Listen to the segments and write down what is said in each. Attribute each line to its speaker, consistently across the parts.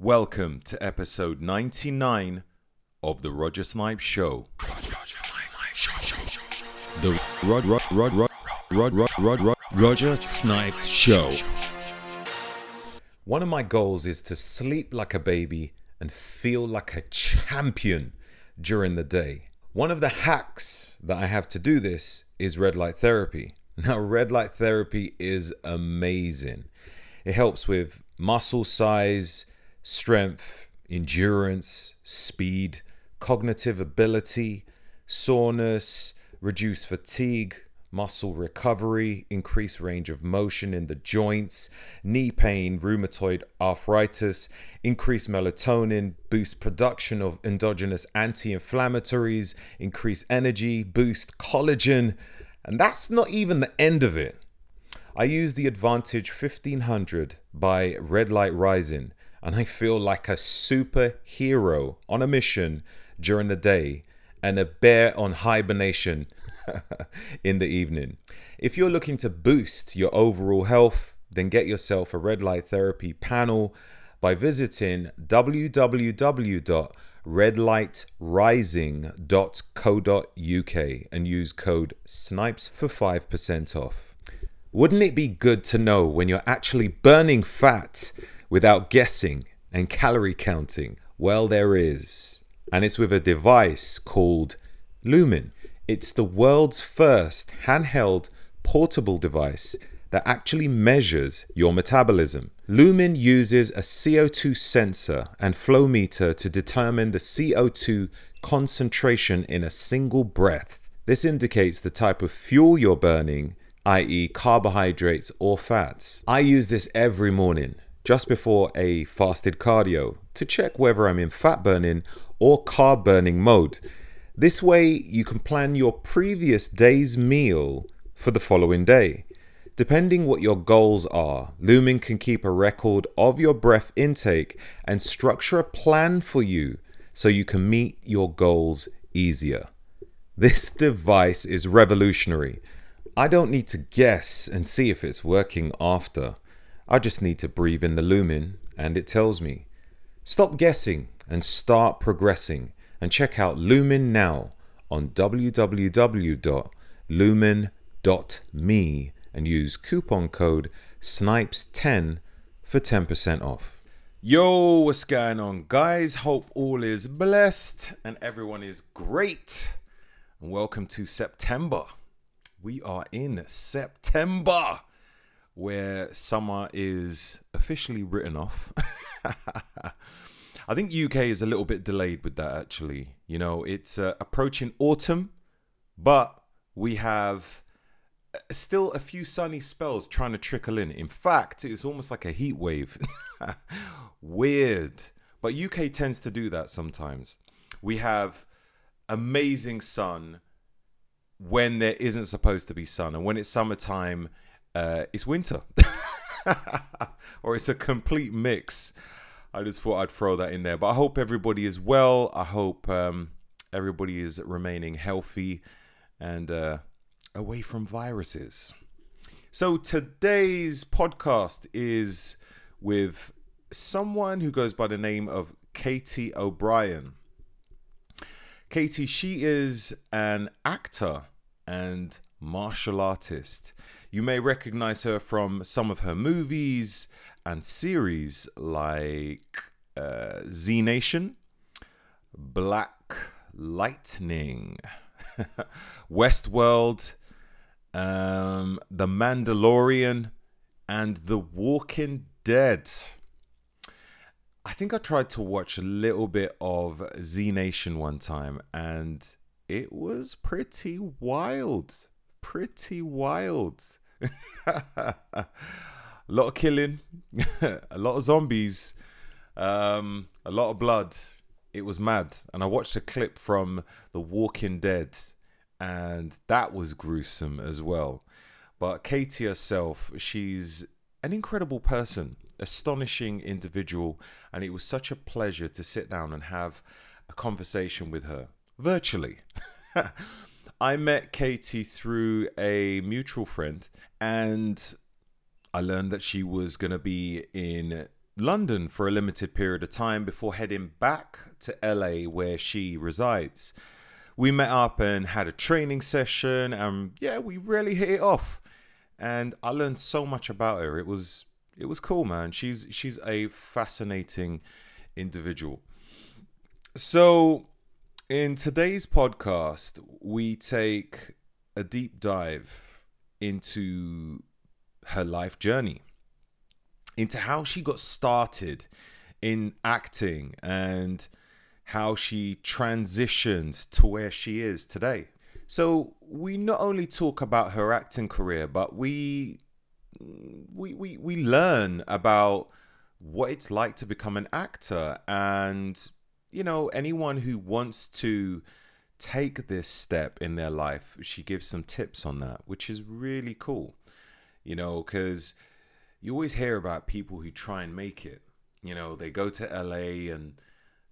Speaker 1: Welcome to episode 99 of the Roger Snipes Show. The Rod Rod Rod Rod Rod Rod Rod Rod Roger Snipes Show. One of my goals is to sleep like a baby and feel like a champion during the day. One of the hacks that I have to do this is red light therapy. Now, red light therapy is amazing. It helps with muscle size, strength, endurance, speed, cognitive ability, soreness, reduce fatigue, muscle recovery, increase range of motion in the joints, knee pain, rheumatoid arthritis, increase melatonin, boost production of endogenous anti inflammatories, increase energy, boost collagen. And that's not even the end of it. I use the Advantage 1500 by Red Light Rising, and I feel like a superhero on a mission during the day and a bear on hibernation in the evening. If you're looking to boost your overall health, then get yourself a red light therapy panel by visiting www.redlightrising.co.uk and use code SNIPES for 5% off. Wouldn't it be good to know when you're actually burning fat without guessing and calorie counting? Well, there is. And it's with a device called Lumen. It's the world's first handheld portable device that actually measures your metabolism. Lumen uses a CO2 sensor and flow meter to determine the CO2 concentration in a single breath. This indicates the type of fuel you're burning, i.e., carbohydrates or fats. I use this every morning just before a fasted cardio to check whether I'm in fat burning or carb burning mode. This way, you can plan your previous day's meal for the following day. Depending what your goals are, Lumen can keep a record of your breath intake and structure a plan for you so you can meet your goals easier. This device is revolutionary. I don't need to guess and see if it's working after. I just need to breathe in the lumen and it tells me. Stop guessing and start progressing and check out Lumen now on www.lumen.me and use coupon code SNIPES10 for 10% off. Yo, what's going on, guys? Hope all is blessed and everyone is great. And welcome to September. We are in September where summer is officially written off. I think UK is a little bit delayed with that actually. You know, it's uh, approaching autumn, but we have uh, still a few sunny spells trying to trickle in. In fact, it's almost like a heat wave. Weird. But UK tends to do that sometimes. We have amazing sun when there isn't supposed to be sun, and when it's summertime, uh, it's winter, or it's a complete mix. I just thought I'd throw that in there. But I hope everybody is well. I hope um, everybody is remaining healthy and uh, away from viruses. So today's podcast is with someone who goes by the name of Katy O'Brian. Katy, she is an actor and martial artist. You may recognize her from some of her movies and series like uh, Z Nation, Black Lightning, Westworld, um, The Mandalorian, and The Walking Dead. I think I tried to watch a little bit of Z Nation one time and it was pretty wild. Pretty wild. a lot of killing, a lot of zombies, um, a lot of blood. It was mad. And I watched a clip from The Walking Dead, and that was gruesome as well. But Katy herself, she's an incredible person, astonishing individual, and it was such a pleasure to sit down and have a conversation with her virtually. I met Katy through a mutual friend, and I learned that she was going to be in London for a limited period of time before heading back to LA where she resides. We met up and had a training session, and yeah, we really hit it off. And I learned so much about her. It was it was cool, man. She's she's a fascinating individual. So, in today's podcast, we take a deep dive into her life journey, into how she got started in acting and how she transitioned to where she is today. So we not only talk about her acting career, but we we we, we learn about what it's like to become an actor and you know anyone who wants to take this step in their life she gives some tips on that which is really cool you know because you always hear about people who try and make it you know they go to LA and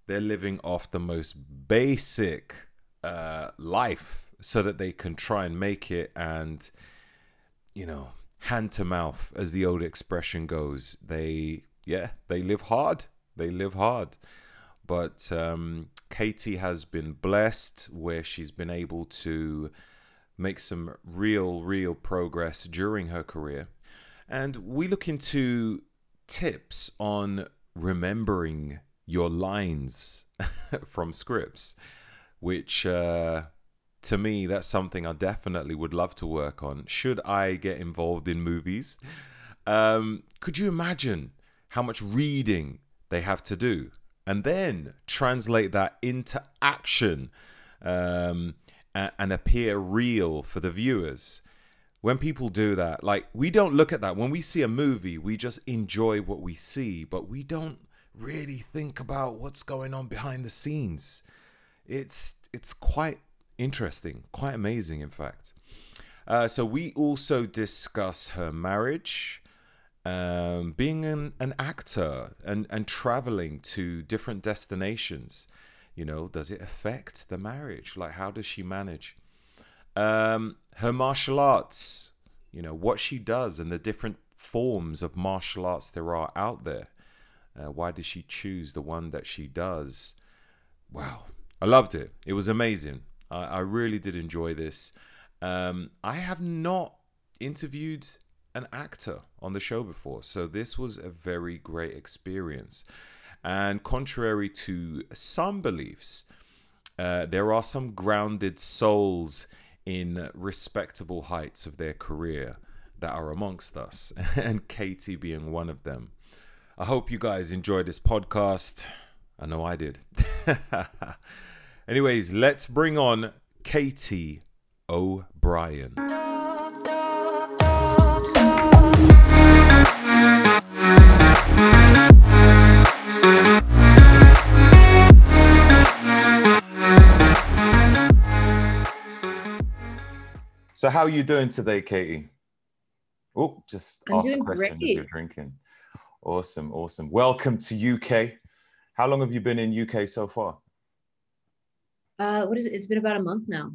Speaker 1: they're living off the most basic uh, life so that they can try and make it and you know hand to mouth as the old expression goes they yeah they live hard they live hard. But um, katy has been blessed where she's been able to make some real real progress during her career and we look into tips on remembering your lines from scripts, which uh, to me, that's something I definitely would love to work on. Should I get involved in movies? Um, could you imagine how much reading they have to do and then translate that into action um, and, appear real for the viewers? when people do that, like we don't look at that. When we see a movie, we just enjoy what we see, but we don't really think about what's going on behind the scenes. It's it's quite interesting, quite amazing, in fact. Uh, so we also discuss her marriage, um, being an, an actor, and and traveling to different destinations. You know, does it affect the marriage? Like, how does she manage? Um, her martial arts. You know what she does and the different forms of martial arts there are out there. Uh, why did she choose the one that she does? Wow, I loved it. It was amazing. I, I really did enjoy this. Um, I have not interviewed an actor on the show before, so this was a very great experience. And contrary to some beliefs, uh, there are some grounded souls in respectable heights of their career that are amongst us, and Katy being one of them. I hope you guys enjoyed this podcast. I know I did. Anyways, let's bring on Katy O'Brian. So, how are you doing today, Katy? Oh, just
Speaker 2: I'm ask a question great.
Speaker 1: as you're drinking. Awesome, awesome. Welcome to UK. How long have you been in UK so far?
Speaker 2: Uh, what is it? It's been about a month now.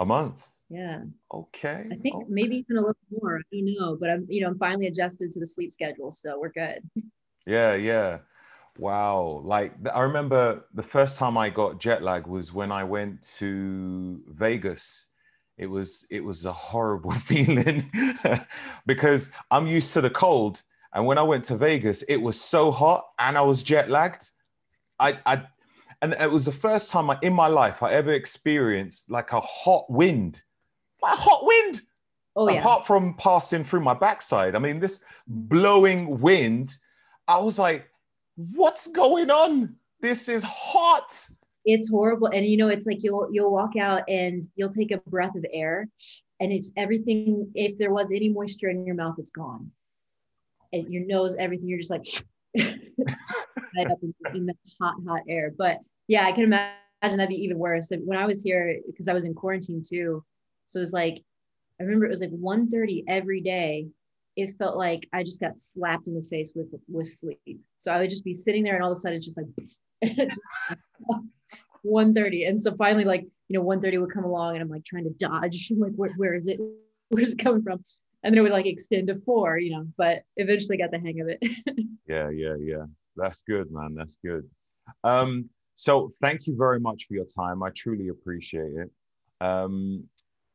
Speaker 1: A month.
Speaker 2: Yeah.
Speaker 1: Okay.
Speaker 2: I think
Speaker 1: okay.
Speaker 2: maybe even a little more. I don't know, but I'm you know I'm finally adjusted to the sleep schedule, so we're good.
Speaker 1: Yeah, yeah. Wow. Like I remember the first time I got jet lag was when I went to Vegas. It was it was a horrible feeling because I'm used to the cold and when I went to Vegas, it was so hot and I was jet lagged. I, I, and it was the first time I, in my life I ever experienced like a hot wind, like a hot wind.
Speaker 2: Oh, yeah.
Speaker 1: Apart from passing through my backside, I mean, this blowing wind, I was like, what's going on? This is hot.
Speaker 2: It's horrible. And you know, it's like you'll you'll walk out and you'll take a breath of air and it's everything. If there was any moisture in your mouth, it's gone and your nose, everything. You're just like right up in the hot, hot air. But yeah, I can imagine that'd be even worse. When I was here, because I was in quarantine too, so it was like I remember it was like 1:30 every day. It felt like I just got slapped in the face with with sleep. So I would just be sitting there, and all of a sudden, it's just like 1:30. And so finally, like you know, 1:30 would come along, and I'm like trying to dodge. I'm like, where, where is it? Where's it coming from? and then it would like extend to four, you know, but eventually got the hang of it.
Speaker 1: yeah, yeah, yeah. That's good, man. That's good. Um, so thank you very much for your time. I truly appreciate it. Um,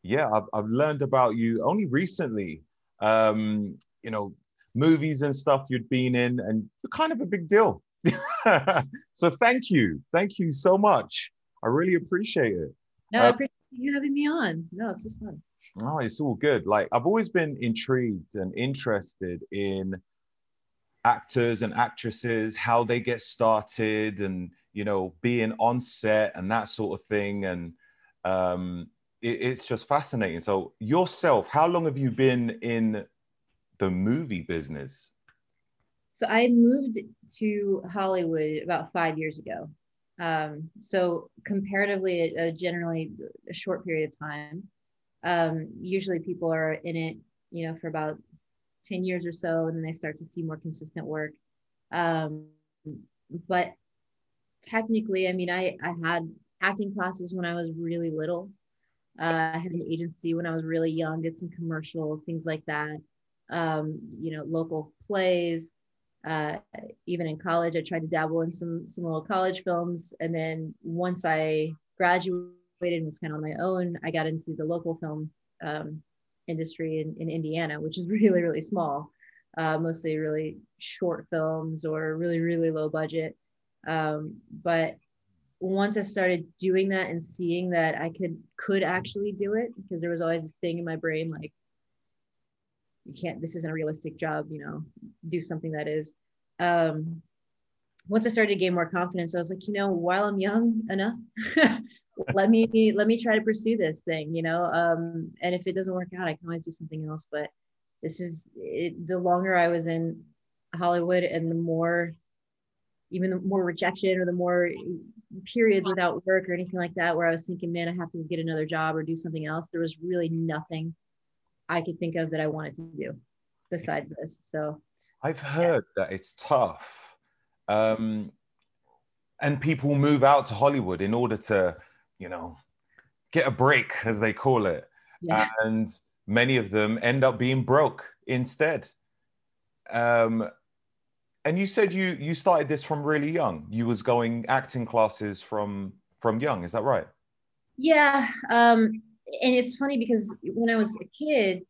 Speaker 1: yeah, I've, I've learned about you only recently. Um, you know, movies and stuff you'd been in, and you're kind of a big deal. so thank you. Thank you so much. I really appreciate it.
Speaker 2: No, uh, I appreciate you having me on. No, it's just fun.
Speaker 1: Oh, it's all good. Like I've always been intrigued and interested in actors and actresses, how they get started and you know, being on set and that sort of thing. And um it, it's just fascinating. So yourself, how long have you been in the movie business?
Speaker 2: So I moved to Hollywood about five years ago. Um, so comparatively, a, a, generally a short period of time. Um, usually, people are in it, you know, for about ten years or so, and then they start to see more consistent work. Um, but technically, I mean, I I had acting classes when I was really little. Uh, I had an agency when I was really young, did some commercials, things like that. Um, you know, local plays. Uh, even in college, I tried to dabble in some some little college films, and then once I graduated and was kind of on my own, I got into the local film um, industry in, in Indiana, which is really really small, uh, mostly really short films or really really low budget. Um, but once I started doing that and seeing that I could could actually do it, because there was always this thing in my brain like, you can't. This isn't a realistic job. You know, do something that is. Um, once I started to gain more confidence, I was like, you know, while I'm young enough, let me let me try to pursue this thing. You know, um, and if it doesn't work out, I can always do something else. But this is it, the longer I was in Hollywood, and the more even the more rejection or the more periods without work or anything like that where I was thinking, man, I have to get another job or do something else. There was really nothing I could think of that I wanted to do besides this. So
Speaker 1: I've heard yeah. that it's tough. Um, and people move out to Hollywood in order to, you know, get a break, as they call it. Yeah. And many of them end up being broke instead. Um, and you said you you started this from really young. You was going acting classes from from young. Is that right?
Speaker 2: Yeah. Um, and it's funny because when I was a kid,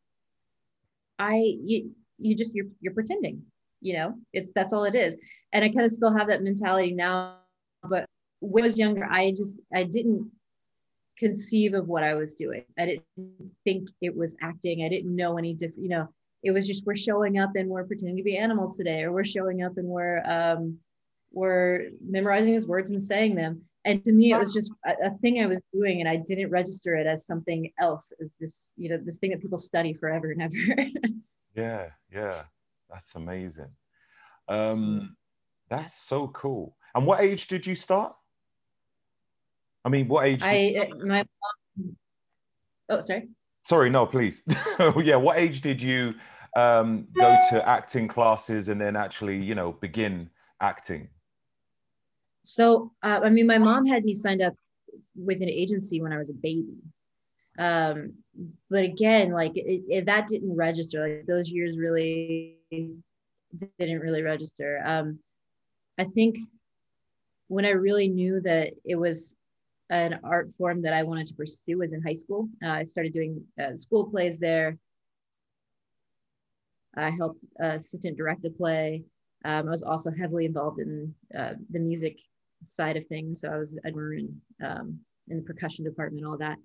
Speaker 2: I you you just you're you're pretending. You know, it's that's all it is. And I kind of still have that mentality now. But when I was younger, I just I didn't conceive of what I was doing. I didn't think it was acting. I didn't know any different. You know, it was just we're showing up and we're pretending to be animals today or we're showing up and we're um, we're memorizing his words and saying them and to me it was just a, a, thing i was doing and i didn't register it as something else as this you know this thing that people study forever and ever.
Speaker 1: Yeah yeah. That's amazing. Um that's so cool. And what age did you start? I mean what age
Speaker 2: i my oh sorry?
Speaker 1: Sorry no please. Yeah what age did you um, go to acting classes and then actually you know begin acting
Speaker 2: so uh, i mean my mom had me signed up with an agency when i was a baby um, but again like it, it, that didn't register like those years really didn't really register um, i think when i really knew that it was an art form that I wanted to pursue was in high school. Uh, I started doing uh, school plays there. I helped uh, assistant direct a play. Um, I was also heavily involved in uh, the music side of things. So I was a in, um, in the percussion department, all that.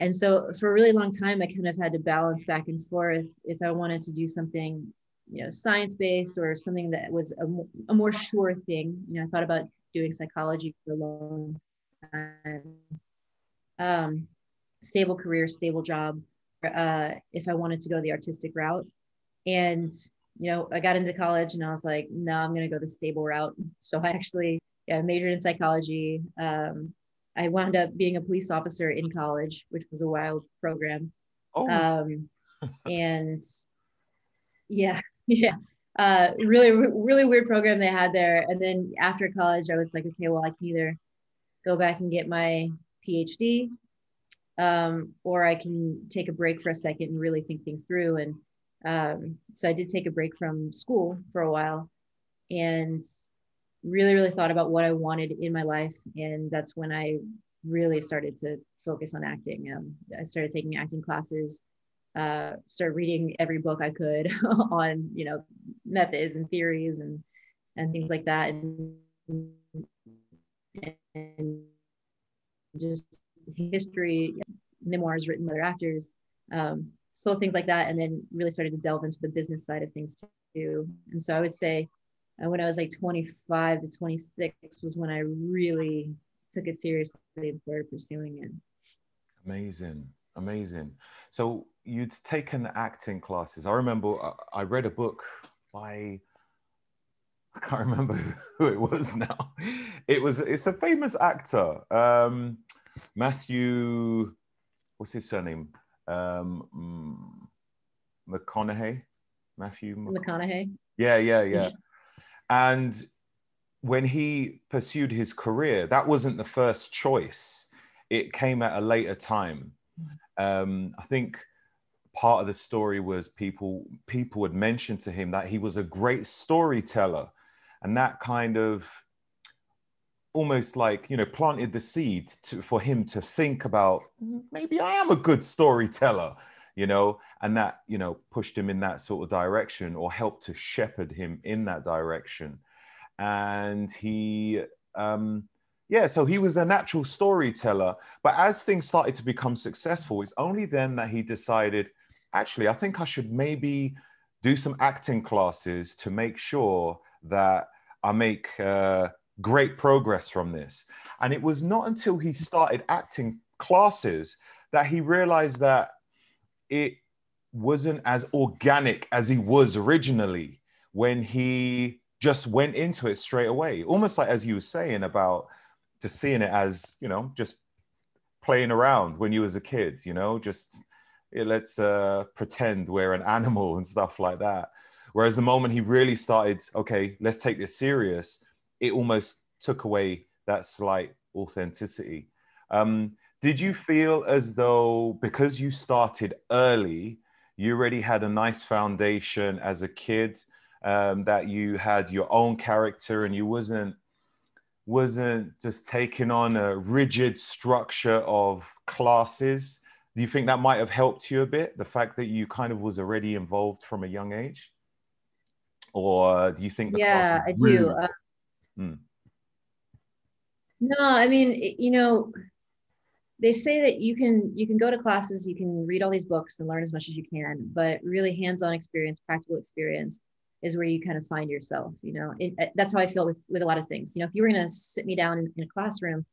Speaker 2: And so for a really long time, I kind of had to balance back and forth if I wanted to do something, you know, science based or something that was a, a more sure thing. You know, I thought about doing psychology for a long um, stable career, stable job. Uh, if I wanted to go the artistic route, and you know, I got into college and I was like, no, I'm going to go the stable route. So I actually yeah, majored in psychology. Um, I wound up being a police officer in college, which was a wild program. Oh. Um, and yeah, yeah, uh, really, really weird program they had there. And then after college, I was like, okay, well, I can either go back and get my PhD um, or I can take a break for a second and really think things through. And um, so I did take a break from school for a while and really, really thought about what I wanted in my life. And that's when I really started to focus on acting. Um, I started taking acting classes, uh, started reading every book I could on, you know, methods and theories and, and things like that. And, and just history, memoirs written by other actors, um, so things like that. And then really started to delve into the business side of things too. And so I would say uh, when I was like 25 to 26 was when I really took it seriously and started pursuing it.
Speaker 1: Amazing, amazing. So you'd taken acting classes. I remember uh, I read a book by I can't remember who it was now. It was it's a famous actor, um, Matthew. What's his surname? Um, mm, McConaughey. Matthew
Speaker 2: McConaughey.
Speaker 1: Yeah, yeah, yeah. And when he pursued his career, that wasn't the first choice. It came at a later time. Um, I think part of the story was people people would mention to him that he was a great storyteller and that kind of almost like you know planted the seed to, for him to think about maybe i am a good storyteller you know and that you know pushed him in that sort of direction or helped to shepherd him in that direction and he um yeah so he was a natural storyteller but as things started to become successful it's only then that he decided actually i think i should maybe do some acting classes to make sure that I make uh, great progress from this. And it was not until he started acting classes that he realized that it wasn't as organic as he was originally when he just went into it straight away. Almost like as you were saying about just seeing it as, you know, just playing around when you was a kid, you know, just let's uh, pretend we're an animal and stuff like that. Whereas the moment he really started, okay, let's take this serious, it almost took away that slight authenticity. Um, did you feel as though because you started early, you already had a nice foundation as a kid, um, that you had your own character and you wasn't wasn't just taking on a rigid structure of classes? Do you think that might have helped you a bit? The fact that you kind of was already involved from a young age? or do you think?
Speaker 2: yeah, I do. Uh, hmm. No, I mean, you know, they say that you can you can go to classes, you can read all these books and learn as much as you can, but really hands-on experience, practical experience is where you kind of find yourself. You know, it, that's how I feel with with a lot of things. You know, if you were going to sit me down in, in a classroom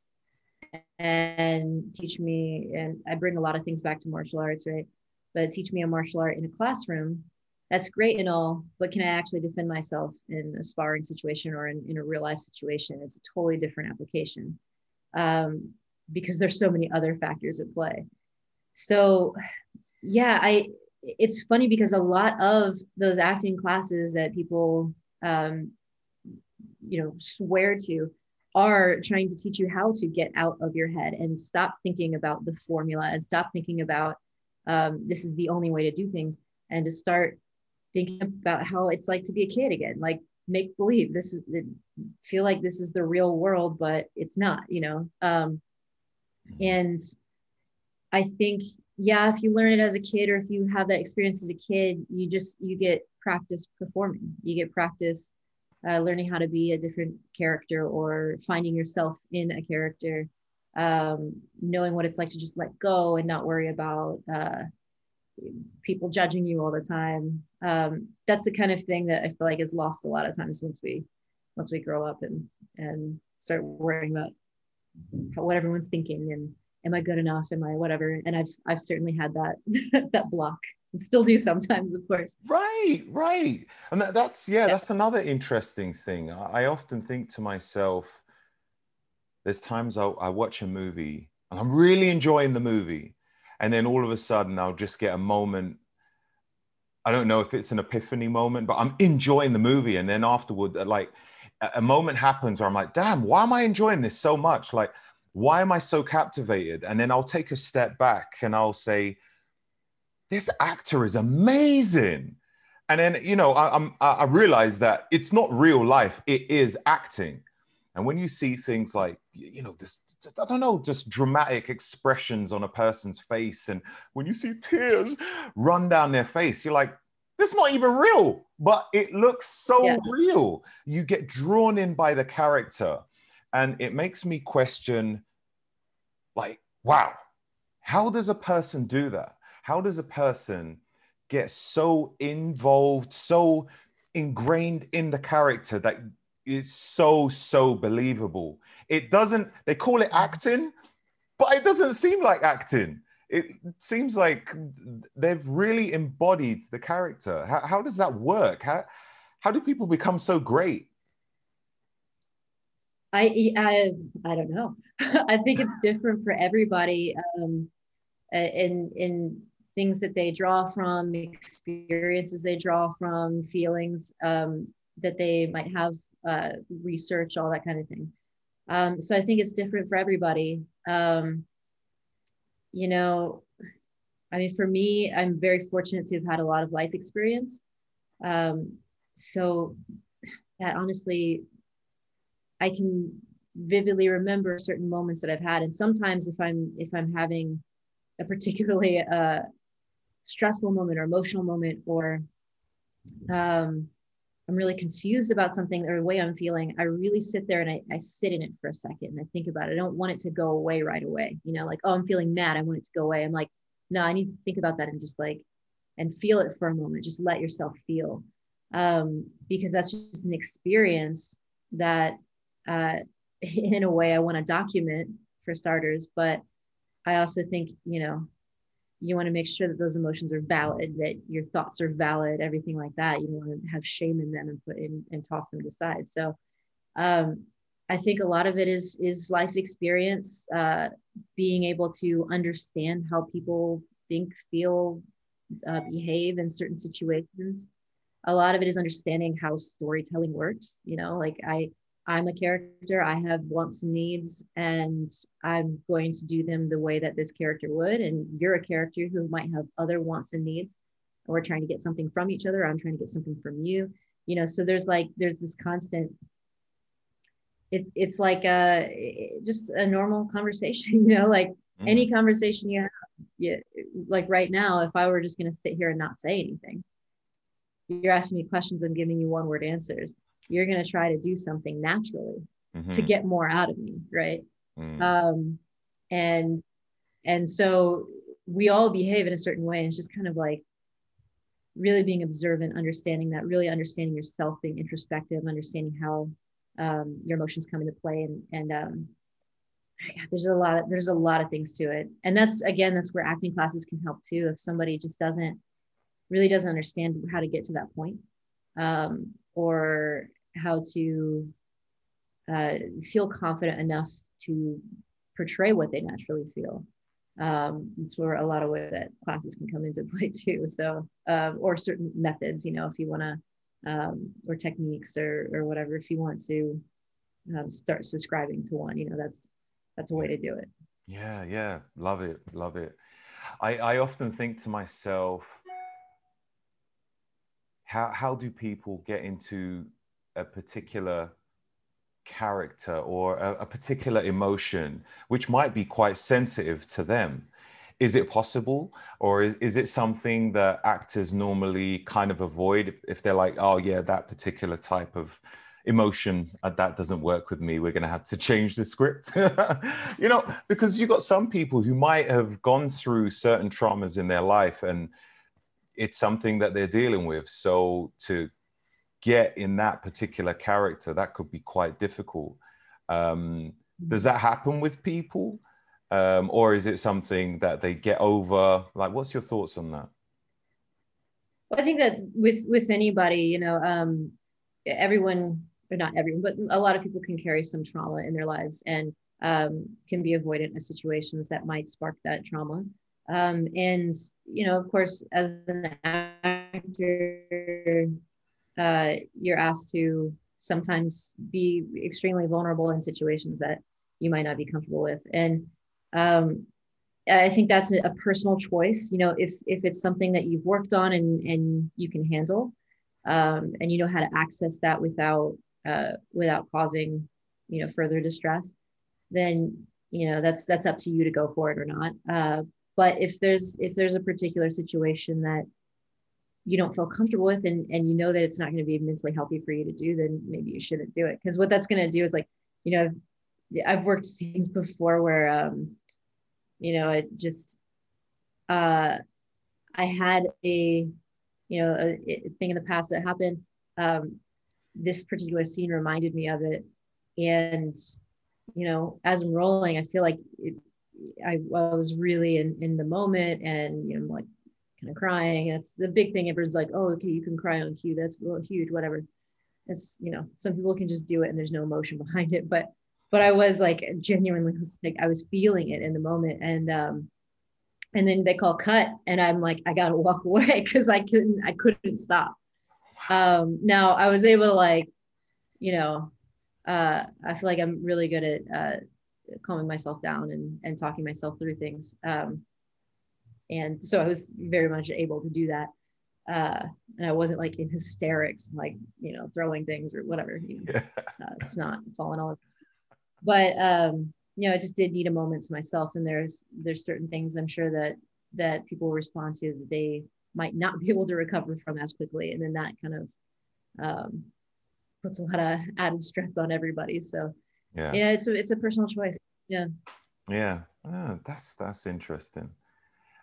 Speaker 2: and teach me, and I bring a lot of things back to martial arts, right? But teach me a martial art in a classroom, that's great and all, but can I actually defend myself in a sparring situation or in, in a real life situation? It's a totally different application um, because there's so many other factors at play. So, yeah, I. It's funny because a lot of those acting classes that people, um, you know, swear to, are trying to teach you how to get out of your head and stop thinking about the formula and stop thinking about um, this is the only way to do things and to start thinking about how it's like to be a kid again like make believe this is feel like this is the real world but it's not you know um. And i think yeah if you learn it as a kid or if you have that experience as a kid you just you get practice performing you get practice uh, learning how to be a different character or finding yourself in a character um, knowing what it's like to just let go and not worry about uh, people judging you all the time. Um, that's the kind of thing that I feel like is lost a lot of times once we once we grow up and and start worrying about what everyone's thinking and am I good enough? Am I whatever? And I've I've certainly had that that block and still do sometimes, of course.
Speaker 1: Right, right. And that, that's yeah, yeah, that's another interesting thing. I, I often think to myself, there's times I, I watch a movie and I'm really enjoying the movie and then all of a sudden I'll just get a moment. I don't know if it's an epiphany moment, but I'm enjoying the movie, and then afterward, like a moment happens where I'm like, damn, why am I enjoying this so much? Like why am I so captivated? And then I'll take a step back and I'll say, this actor is amazing. And then, you know, I, I'm, I realize that it's not real life, it is acting. And when you see things like, you know, this, I don't know, just dramatic expressions on a person's face, and when you see tears run down their face, you're like, that's not even real, but it looks so yeah. real. You get drawn in by the character. And it makes me question, like, wow, how does a person do that? How does a person get so involved, so ingrained in the character that is so, so believable? It doesn't, they call it acting, but it doesn't seem like acting. It seems like they've really embodied the character. How, how does that work? How, how do people become so great?
Speaker 2: I, I, I don't know. I think it's different for everybody. Um, in in things that they draw from, experiences they draw from, feelings um, that they might have, uh, research, all that kind of thing. Um, so I think it's different for everybody. Um, you know, I mean, for me, I'm very fortunate to have had a lot of life experience. Um, so that honestly, I can vividly remember certain moments that I've had. And sometimes if I'm if I'm having a particularly uh, stressful moment or emotional moment or um, I'm really confused about something or the way I'm feeling, I really sit there and I, I sit in it for a second and I think about it. I don't want it to go away right away. You know, like, oh, I'm feeling mad. I want it to go away. I'm like, no, I need to think about that and just like, and feel it for a moment. Just let yourself feel. Um, because that's just an experience that, uh, in a way, I want to document for starters. But I also think, you know, you want to make sure that those emotions are valid, that your thoughts are valid, everything like that. You don't want to have shame in them and put in and toss them aside. So um, I think a lot of it is is life experience, uh, being able to understand how people think, feel, uh, behave in certain situations. A lot of it is understanding how storytelling works. You know, like I I'm a character, I have wants and needs, and I'm going to do them the way that this character would. And you're a character who might have other wants and needs. And we're trying to get something from each other. I'm trying to get something from you. You know, so there's like, there's this constant, it, it's like a, just a normal conversation, you know, like mm. any conversation you have, you, like right now, if I were just going to sit here and not say anything, you're asking me questions, I'm giving you one word answers you're going to try to do something naturally mm-hmm. to get more out of me right mm. um and and so we all behave in a certain way and it's just kind of like really being observant understanding that really understanding yourself being introspective understanding how um, your emotions come into play and and um, there's a lot of there's a lot of things to it and that's again that's where acting classes can help too if somebody just doesn't really doesn't understand how to get to that point um, or how to uh, feel confident enough to portray what they naturally feel. Um, it's where a lot of ways that classes can come into play too. So, uh, or certain methods, you know, if you want to, um, or techniques or, or whatever, if you want to um, start subscribing to one, you know, that's, that's a way to do it.
Speaker 1: Yeah. Yeah. Love it. Love it. I, I often think to myself, how, how do people get into a particular character or a, a, particular emotion which might be quite sensitive to them. Is it possible or is, is it something that actors normally kind of avoid if they're like oh yeah that particular type of emotion uh, that doesn't work with me. We're going to have to change the script. You know because you've got some people who might have gone through certain traumas in their life and it's something that they're dealing with. So to get in that particular character, that could be quite difficult. Um, does that happen with people? Um, or is it something that they get over? Like, what's your thoughts on that?
Speaker 2: Well, I think that with with anybody, you know, um, everyone, or not everyone, but a lot of people can carry some trauma in their lives and um, can be avoidant of situations that might spark that trauma. Um, and you know, of course, as an actor, uh, you're asked to sometimes be extremely vulnerable in situations that you might not be comfortable with. And um, I think that's a personal choice. You know, if if it's something that you've worked on and and you can handle, um, and you know how to access that without uh, without causing you know further distress, then you know that's that's up to you to go for it or not. Uh, but if there's if there's a particular situation that you don't feel comfortable with and, and you know that it's not going to be mentally healthy for you to do then maybe you shouldn't do it. Because what that's going to do is like you know I've, I've worked scenes before where um you know it just uh i had a you know a, a thing in the past that happened. Um this particular scene reminded me of it. And you know as i'm rolling i feel like it, I, I was really in, in the moment and you know like kind of crying. It's the big thing. Everyone's like, oh, okay, you can cry on cue. That's huge, whatever. It's, you know, some people can just do it and there's no emotion behind it. But, but I was like, genuinely was like, I was feeling it in the moment. And, um, and then they call cut and I'm like, I got to walk away because I couldn't, I couldn't stop. Um, now I was able to like, you know, uh, I feel like I'm really good at, uh, calming myself down and, and talking myself through things. Um, and so I was very much able to do that. Uh, and I wasn't like in hysterics, like you know, throwing things or whatever, you know, yeah. uh, snot falling all over. But um, you know, I just did need a moment to myself, and there's there's certain things I'm sure that that people respond to that they might not be able to recover from as quickly, and then that kind of um, puts a lot of added stress on everybody. So yeah, yeah, it's a it's a personal choice. Yeah.
Speaker 1: Yeah, oh, that's that's interesting.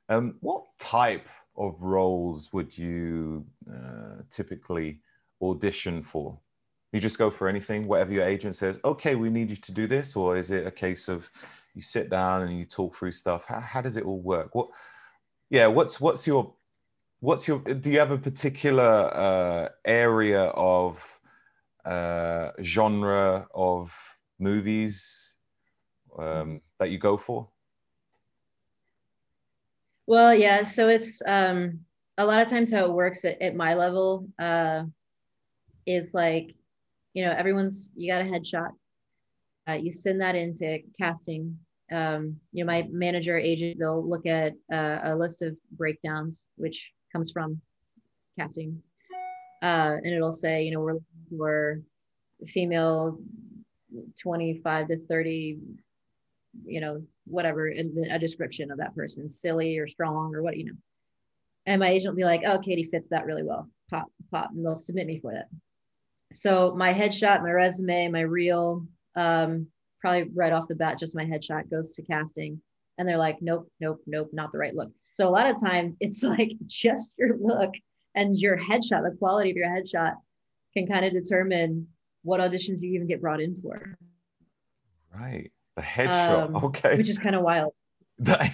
Speaker 1: Um, what type of roles would you uh, typically audition for? You just go for anything, whatever your agent says, okay, we need you to do this? Or is it a case of you sit down and you talk through stuff? How, how does it all work? What, yeah, what's, what's your, what's your, do you have a particular uh, area of uh, genre of movies um, that you go for?
Speaker 2: Well, yeah. So it's um, a lot of times how it works at, at my level uh, is like, you know, everyone's, you got a headshot. Uh, you send that into casting. Um, you know, my manager agent, they'll look at uh, a list of breakdowns, which comes from casting. Uh, and it'll say, you know, we're for female 25 to 30 you know, whatever, a description of that person, silly or strong or what, you know. And my agent will be like, oh, Katy fits that really well. Pop, pop, and they'll submit me for that. So my headshot, my resume, my reel, um, probably right off the bat, just my headshot goes to casting. And they're like, nope, nope, nope, not the right look. So a lot of times it's like just your look and your headshot, the quality of your headshot can kind of determine what auditions you even get brought in for.
Speaker 1: Right. The headshot. Um, okay.
Speaker 2: Which is kind of wild.
Speaker 1: That,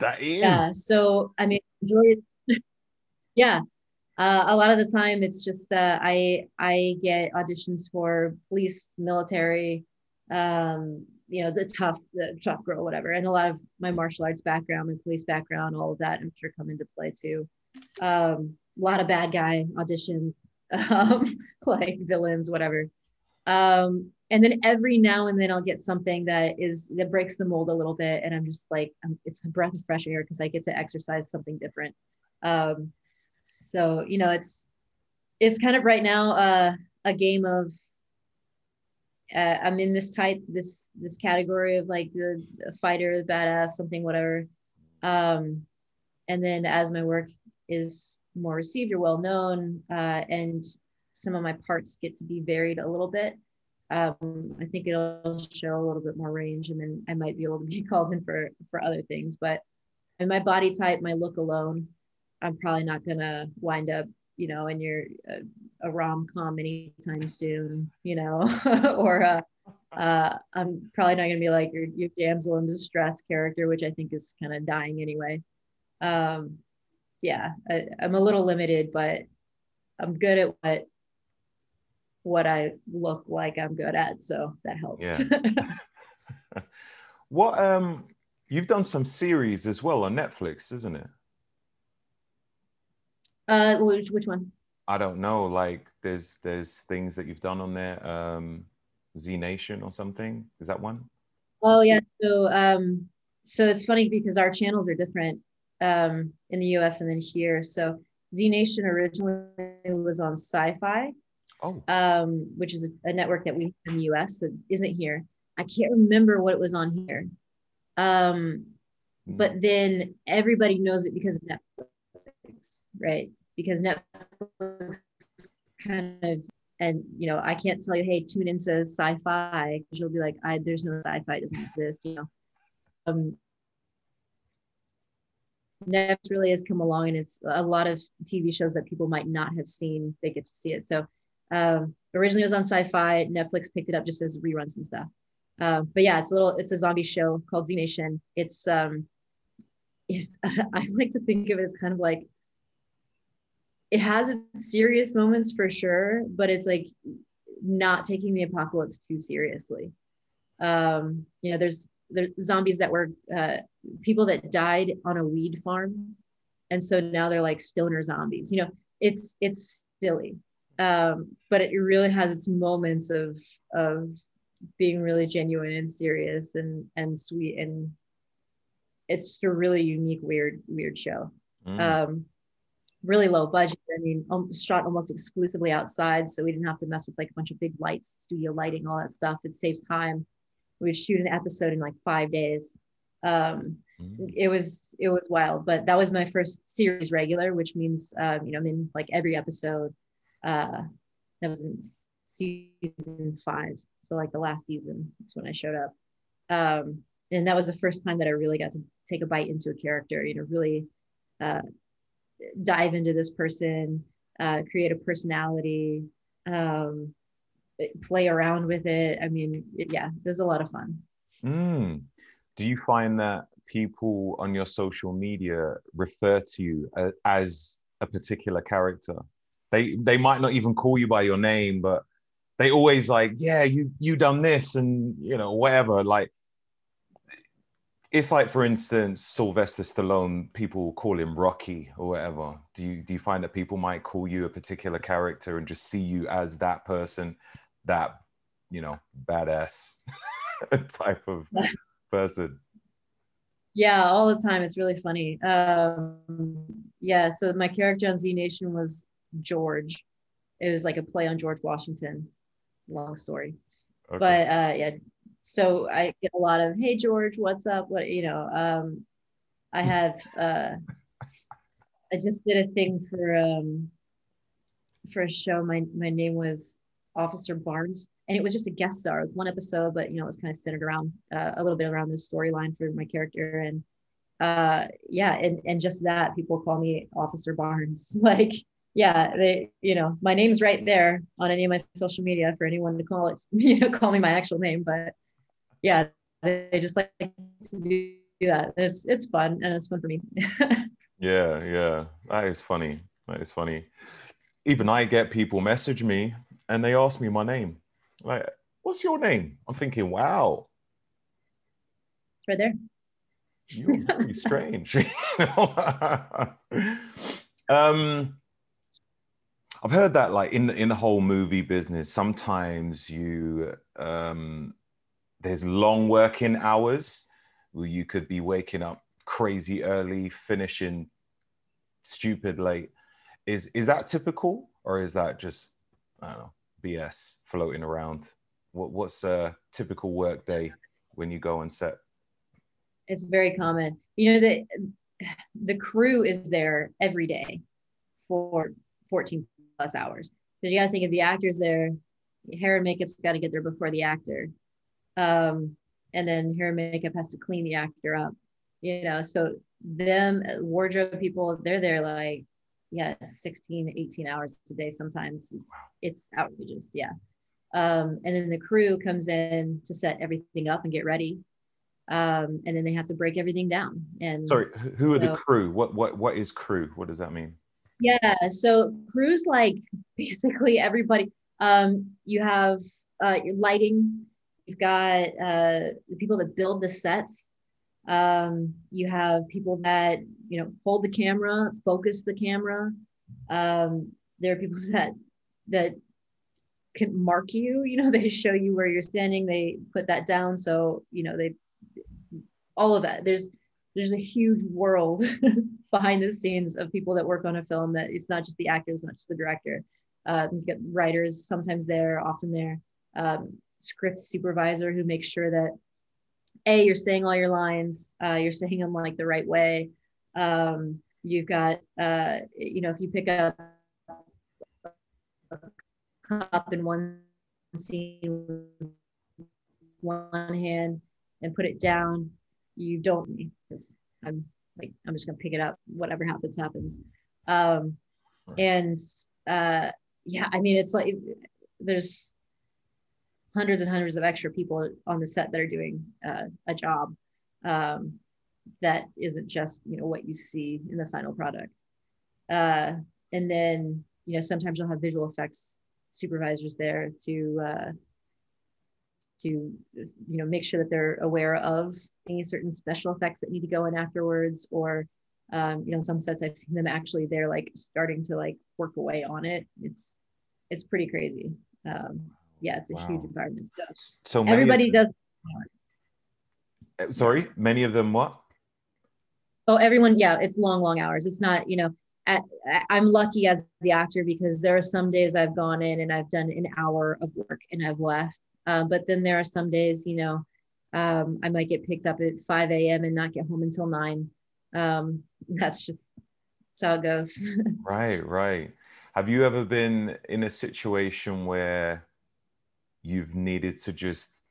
Speaker 1: that is.
Speaker 2: Yeah. So, I mean, yeah. Uh, a lot of the time it's just that I, I get auditions for police, military, um, you know, the tough, the tough girl, whatever. And a lot of my martial arts background, my police background, all of that, I'm sure come into play too. Um, a lot of bad guy auditions, um, like villains, whatever. Um, and then every now and then I'll get something that is that breaks the mold a little bit, and I'm just like, um, it's a breath of fresh air because I get to exercise something different. Um, so you know, it's it's kind of right now uh, a game of uh, I'm in this type this this category of like the, fighter, the badass, something whatever. Um, and then as my work is more received or well known, uh, and some of my parts get to be varied a little bit um, I think it'll show a little bit more range, and then I might be able to be called in for for other things. But in my body type, my look alone, I'm probably not gonna wind up, you know, in your uh, a rom com anytime soon, you know, or uh, uh, I'm probably not gonna be like your your damsel in distress character, which I think is kind of dying anyway. Um, yeah, I, I'm a little limited, but I'm good at what what I look like I'm good at. So that helps.
Speaker 1: Yeah. what um you've done some series as well on Netflix, isn't it?
Speaker 2: Uh which which one?
Speaker 1: I don't know. Like there's there's things that you've done on there. Um Z Nation or something. Is that one?
Speaker 2: Oh yeah. So um, so it's funny because our channels are different um, in the U.S. and then here. So Z Nation originally was on Syfy,
Speaker 1: Oh,
Speaker 2: um, which is a, a network that we have in the U.S. that isn't here. I can't remember what it was on here, um,
Speaker 1: mm,
Speaker 2: but then everybody knows it because of Netflix, right? Because Netflix kind of and you know I can't tell you, hey, tune into Syfy because you'll be like, I there's no Syfy, it doesn't exist, you know. Um, Netflix really has come along, and it's a lot of TV shows that people might not have seen. They get to see it. So um, originally it was on Syfy. Netflix picked it up just as reruns and stuff. Uh, but yeah, it's a little. It's a zombie show called Z Nation. It's um, is I like to think of it as kind of like it has its serious moments for sure, but it's like not taking the apocalypse too seriously. Um, you know, there's there's zombies that were uh, people that died on a weed farm, and so now they're like stoner zombies. You know, it's it's silly, um, but it really has its moments of of being really genuine and serious and and sweet. And it's just a really unique weird weird show.
Speaker 1: Mm,
Speaker 2: um really low budget. I mean um, shot almost exclusively outside so we didn't have to mess with like a bunch of big lights studio lighting all that stuff. It saves time. We would shoot an episode in like five days. Um
Speaker 1: mm.
Speaker 2: it was it was wild. But that was my first series regular which means um you know i'm in like every episode uh that was in season five so like the last season that's when i showed up um and that was the first time that i really got to take a bite into a character you know really uh dive into this person uh create a personality um play around with it i mean it, yeah it was a lot of fun
Speaker 1: Mm. Do you find that people on your social media refer to you as a particular character? They they might not even call you by your name, but they always like, yeah, you you done this and you know whatever. Like it's like, for instance, Sylvester Stallone. People call him Rocky or whatever. Do you do you find that people might call you a particular character and just see you as that person, that you know badass type of person?
Speaker 2: Yeah, all the time. It's really funny. Um, yeah, so my character on Z Nation was George. It was like a play on George Washington. Long story.
Speaker 1: Okay.
Speaker 2: But uh yeah, so I get a lot of, hey George, what's up? What you know, um I have uh I just did a thing for um for a show. My my name was Officer Barnes, and it was just a guest star. It was one episode, but you know, it was kind of centered around uh, a little bit around this storyline for my character, and uh, yeah, and and just that people call me Officer Barnes. like, yeah, they, you know, my name's right there on any of my social media for anyone to call it, you know, call me my actual name. But yeah, they, just like to do that. It's it's fun and it's fun for me.
Speaker 1: Yeah, yeah. That is funny. That is funny. Even I get people message me and they ask me my name. Like, what's your name? I'm thinking, wow,
Speaker 2: right there.
Speaker 1: you're really strange. um, I've heard that like in the in the whole movie business, sometimes you um there's long working hours where you could be waking up crazy early, finishing stupid late. Is is that typical or is that just I don't know BS floating around? What what's a typical work day when you go on set?
Speaker 2: It's very common. You know that the crew is there every day for 14 plus hours. Because you got to think if the actor's there, hair and makeup's got to get there before the actor. Um, and then hair and makeup has to clean the actor up, you know. So, them wardrobe people, they're there like, yeah, 16, 18 hours a day sometimes. It's, it's outrageous. Yeah. Um, and then the crew comes in to set everything up and get ready. Um, and then they have to break everything down. And
Speaker 1: Sorry, who- who are the crew? What what what is crew? What does that mean?
Speaker 2: Yeah, so crews like basically everybody. Um, you have uh, your lighting. You've got uh, the people that build the sets. Um, you have people that you know hold the camera, focus the camera. Um, there are people that that can mark you. You know, they show you where you're standing. They put that down. So you know they all of that. There's there's a huge world behind the scenes of people that work on a film that it's not just the actors, not just the director. Uh, you get writers sometimes there, often there, um, script supervisor who makes sure that a you're saying all your lines, uh, you're saying them like the right way. Um, you've got uh, you know if you pick up a cup in one scene one hand and put it down you don't because i'm like i'm just gonna pick it up whatever happens happens. Um and uh yeah i mean it's like there's hundreds and hundreds of extra people on the set that are doing uh, a job um that isn't just you know what you see in the final product. Uh and then you know sometimes you'll have visual effects supervisors there to uh to you know make sure that they're aware of any certain special effects that need to go in afterwards or um, you know some sets i've seen them actually they're like starting to like work away on it. It's it's pretty crazy. Um, yeah it's a wow. huge environment. So, so everybody does
Speaker 1: uh, sorry many of them what?
Speaker 2: Oh everyone yeah it's long long hours. It's not you know I, I'm lucky as the actor because there are some days I've gone in and I've done an hour of work and I've left. Um, but then there are some days, you know, um, I might get picked up at 5 a.m. and not get home until nine. Um, that's just that's how it goes.
Speaker 1: right, right. Have you ever been in a situation where you've needed to just,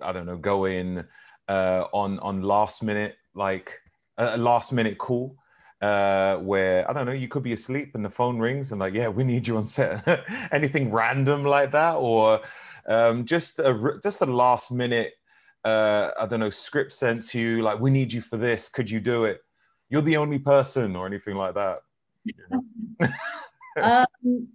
Speaker 1: I don't know, go in uh, on on last minute, like a last minute call? uh, where I don't know, you could be asleep and the phone rings and like, yeah, we need you on set. Anything random like that, or um, just a just a last minute, uh, I don't know, script sent to you like, we need you for this. Could you do it? You're the only person, or anything like that.
Speaker 2: um,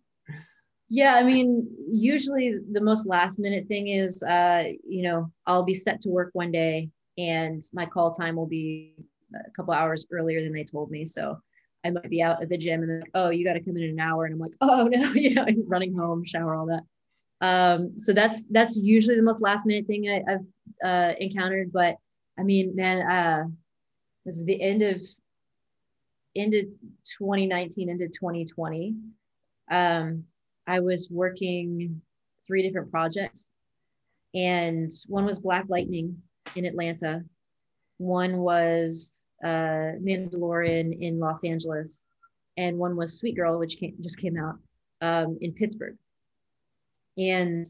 Speaker 2: yeah, I mean, usually the most last minute thing is, uh, you know, I'll be set to work one day and my call time will be a couple hours earlier than they told me. So I might be out at the gym and like, oh, you got to come in an hour. And I'm like, oh no, you know, running home, shower, all that. Um, so that's that's usually the most last minute thing I, have uh, encountered. But I mean, man, uh, this is the end of into 2019 into 2020. Um, I was working three different projects, and one was Black Lightning in Atlanta. One was uh, Mandalorian in Los Angeles, and one was Sweet Girl, which came, just came out um, in Pittsburgh. And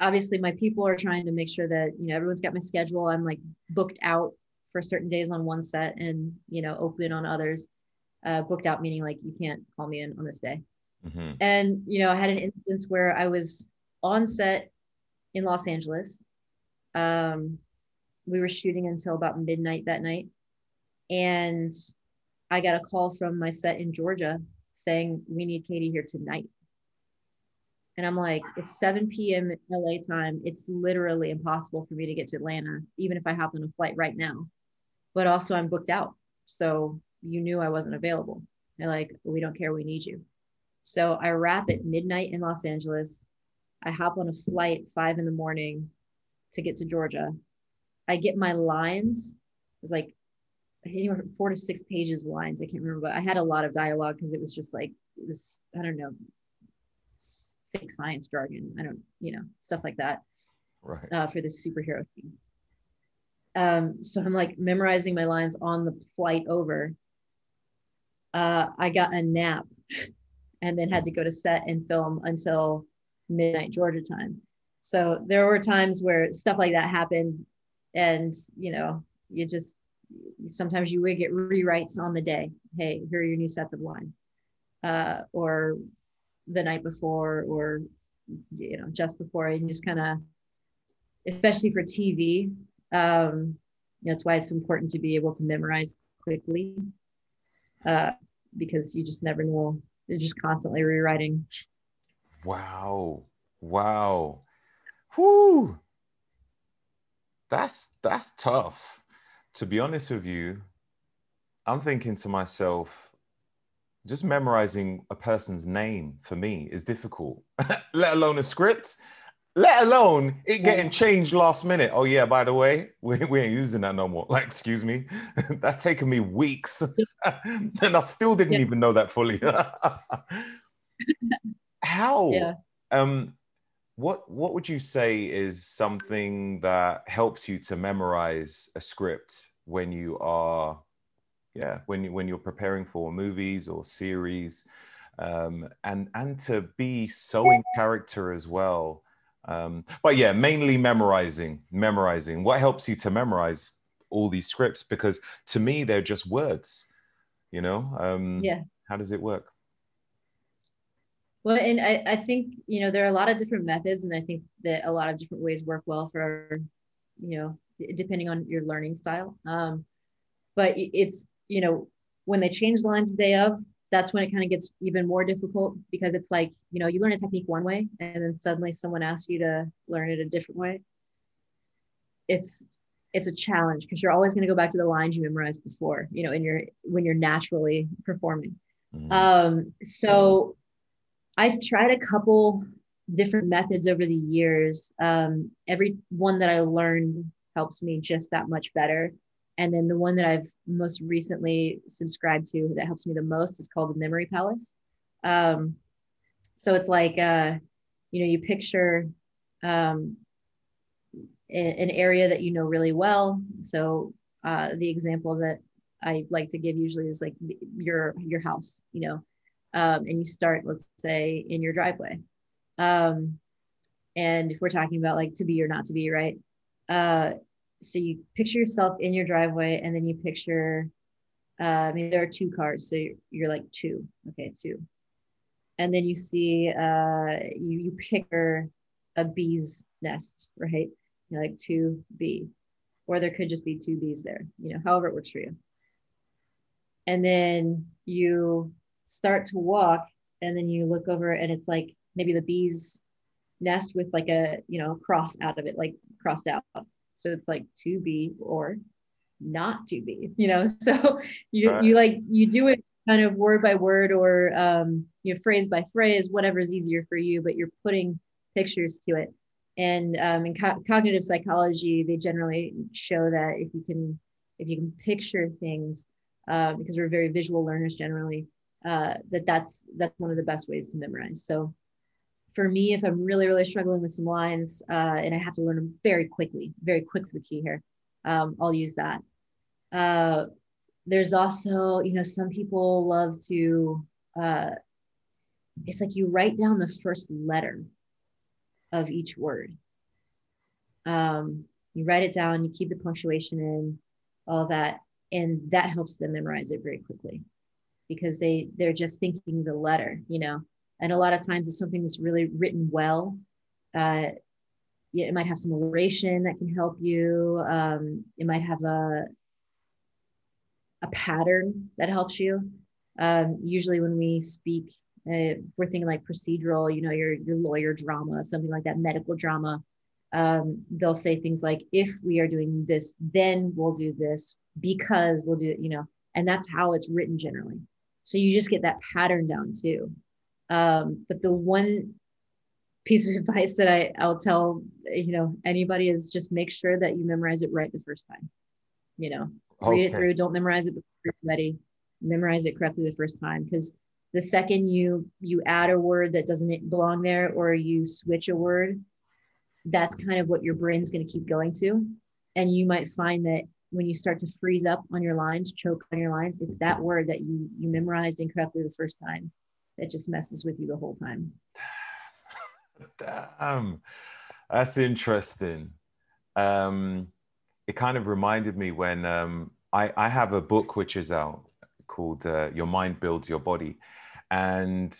Speaker 2: obviously, my people are trying to make sure that you know everyone's got my schedule. I'm like booked out for certain days on one set, and you know open on others. Uh, booked out meaning like you can't call me in on this day. Mm-hmm. And you know, I had an instance where I was on set in Los Angeles. Um, we were shooting until about midnight that night and I got a call from my set in Georgia saying, We need Katy here tonight. And I'm like, It's 7 p.m. LA time. It's literally impossible for me to get to Atlanta, even if I hop on a flight right now. But also, I'm booked out. So you knew I wasn't available. They're like, We don't care. We need you. So I wrap at midnight in Los Angeles. I hop on a flight five in the morning to get to Georgia. I get my lines. It was like anywhere from four to six pages of lines. I can't remember, but I had a lot of dialogue because it was just like it was I don't know fake science jargon. I don't you know stuff like that.
Speaker 1: Right.
Speaker 2: Uh, for this superhero thing. Um, so I'm like memorizing my lines on the flight over. Uh, I got a nap, and then had to go to set and film until midnight Georgia time. So there were times where stuff like that happened, and you know you just sometimes you would get rewrites on the day. Hey, here are your new sets of lines, uh, or the night before, or you know, just before, and just kind of, especially for TV, um, that's why it's important to be able to memorize quickly, uh, because you just never know. You're just constantly rewriting.
Speaker 1: Wow! Wow! Whoo! That's that's tough to be honest with you, I'm thinking to myself, just memorizing a person's name for me is difficult, let alone a script, let alone it getting changed last minute. Oh, yeah, by the way, we, we ain't using that no more. Like, excuse me, that's taken me weeks. and I still didn't yeah. even know that fully. How? Yeah. Um, what what would you say is something that helps you to memorize a script when you are yeah when you when you're preparing for movies or series um, and and to be so in character as well um, but yeah mainly memorizing memorizing. What helps you to memorize all these scripts? Because to me they're just words you know? Um,
Speaker 2: yeah.
Speaker 1: how does it work?
Speaker 2: Well and I, I think you know there are a lot of different methods and i think that a lot of different ways work well for you know depending on your learning style. Um, but it's you know, when they change lines the day of, that's when it kind of gets even more difficult because it's like, you know, you learn a technique one way and then suddenly someone asks you to learn it a different way. It's it's a challenge because you're always going to go back to the lines you memorized before, you know, in your when you're naturally performing. Mm-hmm. Um, so I've tried a couple different methods over the years. Um, every one that I learned helps me just that much better. And then the one that I've most recently subscribed to that helps me the most is called the Memory Palace. Um, so it's like, uh, you know, you picture um, an area that you know really well. So uh, the example that I like to give usually is like your your house, you know, um, and you start, let's say, in your driveway. Um, and if we're talking about like to be or not to be, right? Uh, so you picture yourself in your driveway and then you picture uh, I mean there are two cars so you're, you're, like two. Okay two. And then you see uh, you you picture a bee's nest right? You're like two bee or there could just be two bees there you know however it works for you. And then you start to walk and then you look over and it's like maybe the bee's nest with like a you know cross out of it like crossed out so it's like to be or not to be, you know. So you right. you like you do it kind of word by word or um, you know phrase by phrase, whatever is easier for you, but you're putting pictures to it. And um, in co- cognitive psychology, they generally show that if you can if you can picture things, uh, because we're very visual learners generally, uh, that that's that's one of the best ways to memorize. So for me, if I'm really, really struggling with some lines uh, and I have to learn them very quickly, very quick's the key here, um, I'll use that. Uh, there's also, you know, some people love to, uh, it's like you write down the first letter of each word. Um, you write it down, you keep the punctuation in, all that, and that helps them memorize it very quickly because they they're just thinking the letter, you know and a lot of times it's something that's really written well uh, it might have some alliteration that can help you. Um, it might have a a pattern that helps you. Um, usually when we speak uh, we're thinking like procedural you know your your lawyer drama something like that medical drama um, they'll say things like if we are doing this then we'll do this because we'll do it you know. And that's how it's written generally. So you just get that pattern down too um, but the one piece of advice that I, I'll tell, you know, anybody is just make sure that you memorize it right the first time. You know, okay. read it through, don't memorize it before you're ready. Memorize it correctly the first time. Because the second you you add a word that doesn't belong there or you switch a word, that's kind of what your brain's going to keep going to. And you might find that when you start to freeze up on your lines, choke on your lines, it's that word that you you memorized incorrectly the first time that just messes with you the whole time.
Speaker 1: Damn, that's interesting. Um, it kind of reminded me when um, I, I have a book which is out called uh, Your Mind Builds Your Body. And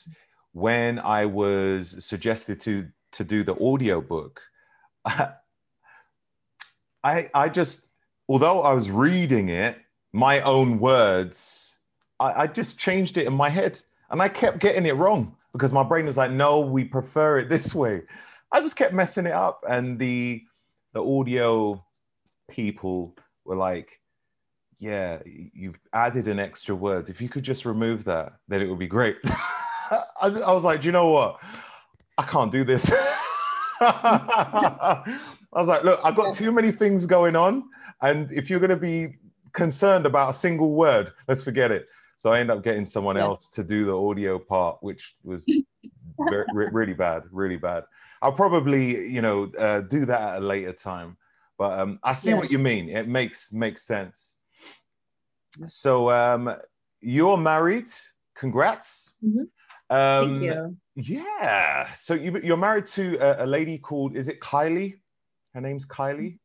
Speaker 1: when I was suggested to, to do the audio book, I, I, just, although I was reading it, my own words, I, I just changed it in my head. And I kept getting it wrong because my brain was like, no, we prefer it this way. I just kept messing it up. And the the audio people were like, yeah, you've added an extra word. If you could just remove that, then it would be great. I, I, was like, do you know what? I can't do this. I was like, look, I've got too many things going on. And if you're going to be concerned about a single word, let's forget it. So I end up getting someone yeah. else to do the audio part, which was very, really bad, really bad. I'll probably, you know, uh, do that at a later time. But um, I see yeah. what you mean. It makes makes sense. So um, you're married. Congrats.
Speaker 2: Mm-hmm. Um, Thank you.
Speaker 1: Yeah. So you, you're married to a, a, lady called, is it Kylie? Her name's Kylie.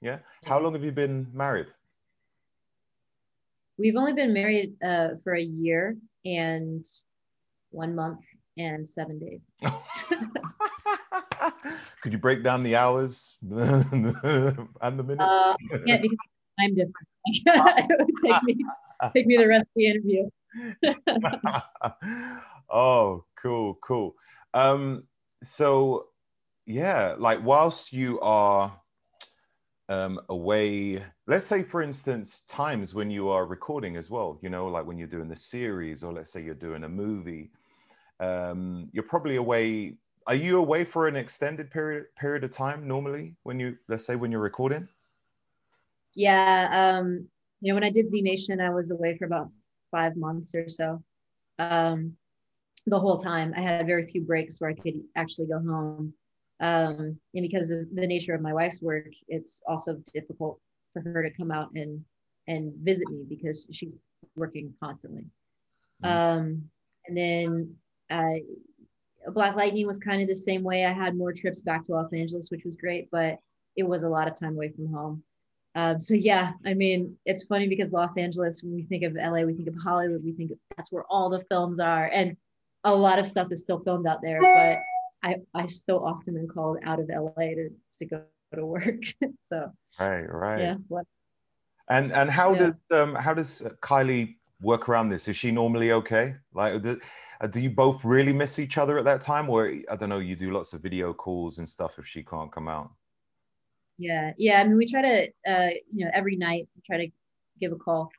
Speaker 1: Yeah. How long have you been married?
Speaker 2: We've only been married uh, for a year and one month and seven days.
Speaker 1: Could you break down the hours and the minutes?
Speaker 2: Uh, yeah, because I'm different. it would take me take me the rest of the interview.
Speaker 1: oh, cool, cool. Um, so yeah, like whilst you are um, away, let's say for instance, times when you are recording as well, you know, like when you're doing the series, or let's say you're doing a movie, um, you're probably away. Are you away for an extended period period of time normally when you let's say when you're recording?
Speaker 2: Yeah, um, you know, when I did Z Nation, I was away for about five months or so. Um, the whole time, I had very few breaks where I could actually go home. Um, and because of the nature of my wife's work, it's also difficult for her to come out and and visit me because she's working constantly. Mm-hmm. Um, and then uh, Black Lightning was kind of the same way. I had more trips back to Los Angeles, which was great, but it was a lot of time away from home. Um, so yeah, I mean, it's funny because Los Angeles, when we think of LA, we think of Hollywood, we think that's where all the films are, and a lot of stuff is still filmed out there. But I, I so often am called out of LA to, to go to work. so
Speaker 1: right, right,
Speaker 2: yeah. What?
Speaker 1: And and how yeah. does um how does Kylie work around this? Is she normally okay? Like, do, uh, do you both really miss each other at that time, or I don't know, you do lots of video calls and stuff if she can't come out?
Speaker 2: Yeah, yeah. I mean, we try to, uh, you know, every night try to give a call.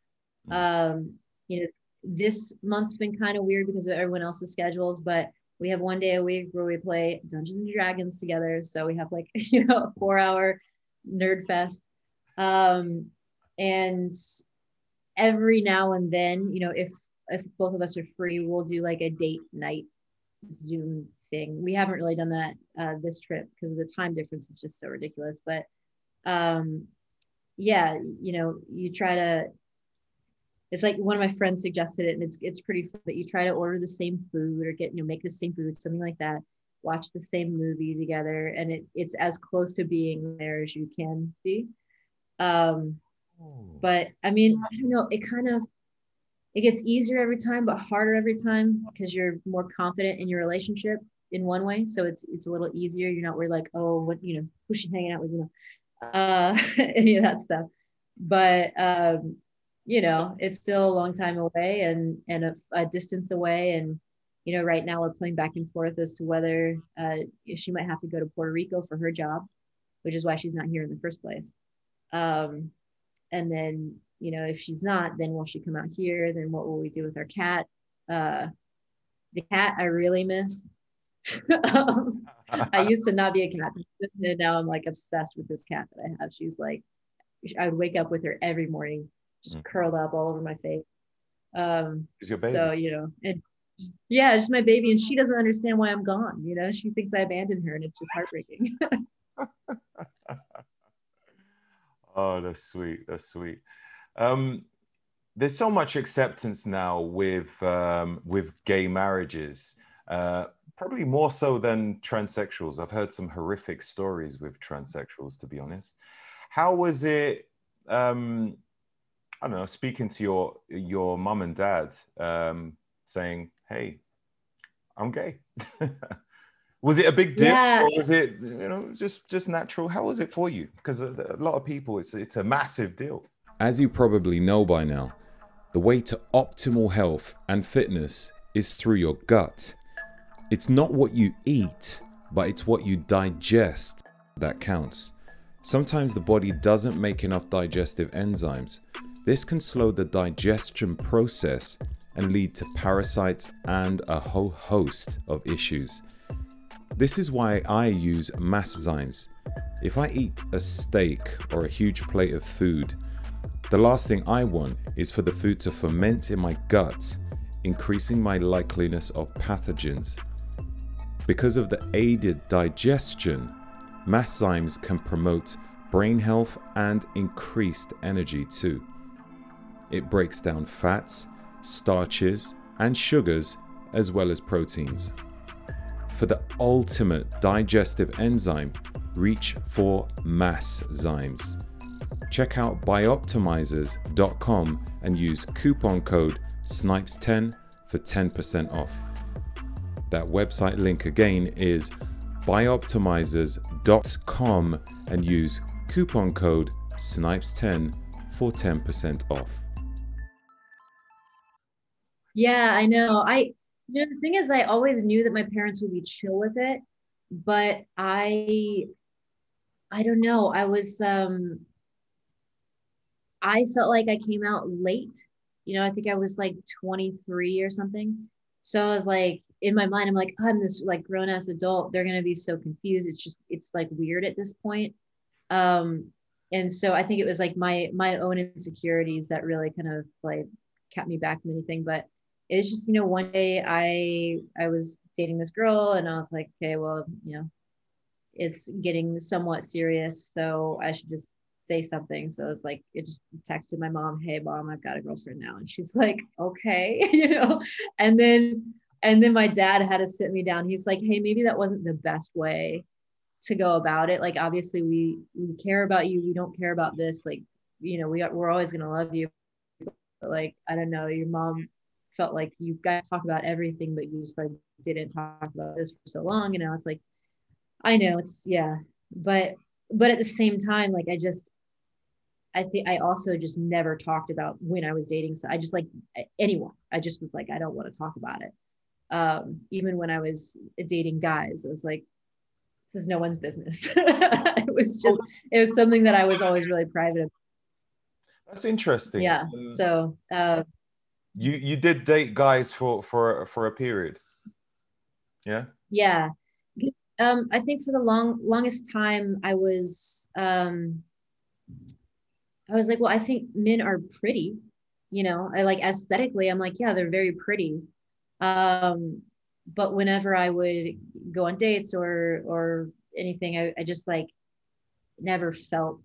Speaker 2: Mm. Um, you know, this month's been kind of weird because of everyone else's schedules, but we have one day a week where we play Dungeons and Dragons together. So we have like, you know, a four hour nerd fest. Um, and every now and then, you know, if if both of us are free, we'll do like a date night Zoom thing. We haven't really done that uh, this trip because the time difference is just so ridiculous. But um, yeah, you know, you try to. It's like one of my friends suggested it, and it's it's pretty fun that you try to order the same food or get you know make the same food, something like that. Watch the same movie together, and it it's as close to being there as you can be. Um, oh. but I mean, I don't know. It kind of it gets easier every time but harder every time because you're more confident in your relationship in one way so it's it's a little easier you're not worried like oh what you know who's she hanging out with you know uh any of that stuff but um you know it's still a long time away and and a, a distance away. And you know right now we're playing back and forth as to whether uh, she might have to go to puerto rico for her job which is why she's not here in the first place. Um and then you know if she's not then will she come out here? Then what will we do with our cat? Uh the cat i really miss. I used to not be a cat and now i'm like obsessed with this cat that i have. She's like i would wake up with her every morning just mm. curled up all over my face um so you know and yeah it's my baby and she doesn't understand why i'm gone you know she thinks i abandoned her and it's just heartbreaking
Speaker 1: oh that's sweet that's sweet um, there's so much acceptance now with um, with gay marriages, uh, probably more so than transsexuals. I've heard some horrific stories with transsexuals, to be honest. How was it? Um, I don't know. Speaking to your your mum and dad, um, saying, "Hey, I'm gay." was it a big deal, yeah. or was it you know just just natural? How was it for you? Because a, a lot of people, it's it's a massive deal.
Speaker 3: As you probably know by now, the way to optimal health and fitness is through your gut. It's not what you eat, but it's what you digest that counts. Sometimes the body doesn't make enough digestive enzymes,
Speaker 1: This can slow the digestion process and lead to parasites and a whole host of issues. This is why I use Masszymes. If I eat a steak or a huge plate of food, the last thing I want is for the food to ferment in my gut, increasing my likeliness of pathogens. Because of the aided digestion, Masszymes can promote brain health and increased energy too. It breaks down fats, starches, and sugars, as well as proteins. For the ultimate digestive enzyme, reach for Masszymes. Check out bioptimizers.com and use coupon code SNIPES10 for 10% off. That website link again is bioptimizers.com and use coupon code SNIPES10 for 10% off.
Speaker 2: Yeah, I know. I you know the thing is I always knew that my parents would be chill with it, but I I don't know. I was um I felt like I came out late. You know, I think I was like 23 or something. So I was like in my mind, I'm like, I'm this like grown ass adult. They're gonna be so confused. It's just it's like weird at this point. Um, and so I think it was like my my own insecurities that really kind of like kept me back from anything. But it's just, you know, one day I I was dating this girl and I was like, okay, well, you know, it's getting somewhat serious. So I should just say something. So it's like it just texted my mom, "Hey mom, I've got a girlfriend now." And she's like, "Okay," you know. And then and then my dad had to sit me down. He's like, "Hey, maybe that wasn't the best way to go about it. Like obviously we we care about you. We don't care about this. Like, you know, we we're always going to love you. But like, I don't know, your mom felt like you guys talk about everything, but you just like didn't talk about this for so long. And I was like, I know it's yeah, but but at the same time, like I just I think I also just never talked about when I was dating. So I just like anyone. I just was like, I don't want to talk about it. Um, even when I was dating guys, it was like, this is no one's business. it was just, it was something that I was always really private about.
Speaker 4: That's interesting.
Speaker 2: Yeah. So uh,
Speaker 4: you you did date guys for for for a period. Yeah.
Speaker 2: Yeah. Um, I think for the long longest time I was um I was like, well, I think men are pretty, you know, I like aesthetically, I'm like, yeah, they're very pretty. Um, but whenever I would go on dates or or anything, I, I just like never felt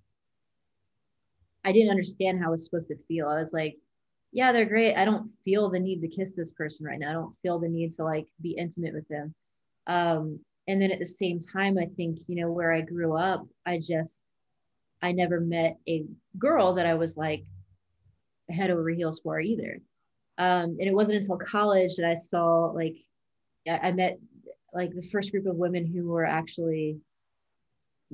Speaker 2: I didn't understand how I was supposed to feel. I was like, yeah, they're great. I don't feel the need to kiss this person right now. I don't feel the need to like be intimate with them. Um, and then at the same time, I think, you know, where I grew up, I just I never met a girl that I was like head over heels for either. Um, and it wasn't until college that I saw like I met like the first group of women who were actually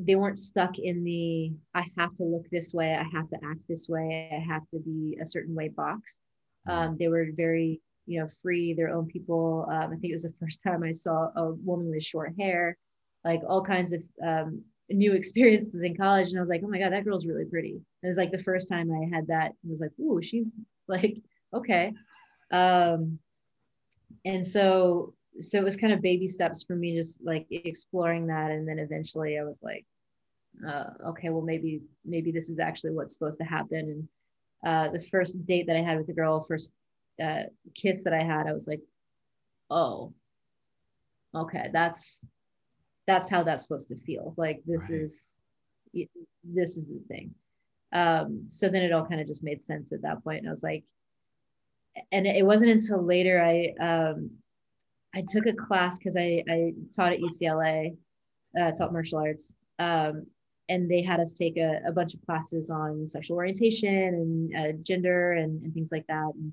Speaker 2: they weren't stuck in the I have to look this way, I have to act this way, I have to be a certain way box. Mm-hmm. Um, they were very you know free, their own people. Um, I think it was the first time I saw a woman with short hair, like all kinds of um, new experiences in college and I was like, oh my God, that girl's really pretty. it was like the first time I had that, I was like, ooh, she's like, okay. Um, and so, so it was kind of baby steps for me, just like exploring that. And then eventually I was like, uh, okay, well, maybe, maybe this is actually what's supposed to happen. And uh, the first date that I had with a girl, first uh, kiss that I had, I was like, oh, okay, that's that's how that's supposed to feel like this right. is this is the thing um so then it all kind of just made sense at that point and i was like and it wasn't until later i um i took a class because i i taught at ucla uh, taught martial arts um and they had us take a, a bunch of classes on sexual orientation and uh, gender and, and things like that. And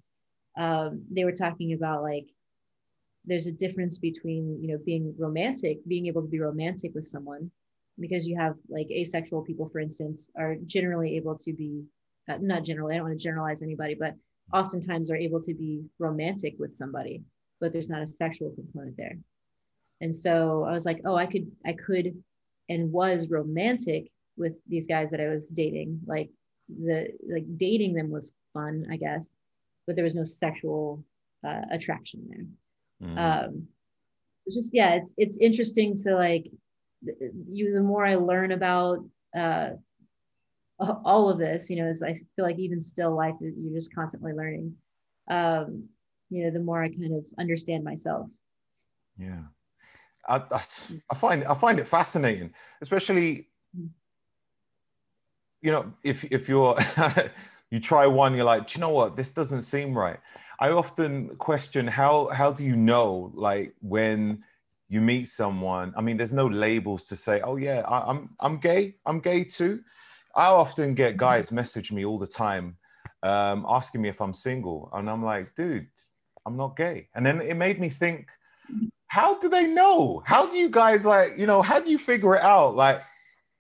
Speaker 2: um, they were talking about like there's a difference between you know being romantic being able to be romantic with someone because you have like asexual people for instance are generally able to be uh, not generally i don't want to generalize anybody but oftentimes are able to be romantic with somebody but there's not a sexual component there. And so i was like oh i could i could and was romantic with these guys that i was dating like the like dating them was fun, I guess, but there was no sexual uh, attraction there.
Speaker 1: Mm.
Speaker 2: Um, it's just yeah, it's it's interesting to like you. The more I learn about uh, all of this, you know, as I feel like even still life, you're just constantly learning. Um, you know, the more I kind of understand myself.
Speaker 1: Yeah. I, I, I find I find it fascinating, especially you know if if you're you try one, you're like, do you know what? This doesn't seem right. I often question how how do you know like when you meet someone? I mean, there's no labels to say, oh yeah, I, I'm I'm gay, I'm gay too. I often get
Speaker 2: Mm-hmm.
Speaker 1: guys message me all the time, um, asking me if I'm single, and I'm like, dude, I'm not gay. And then it made me think, how do they know? How do you guys like, you know, how do you figure it out? Like,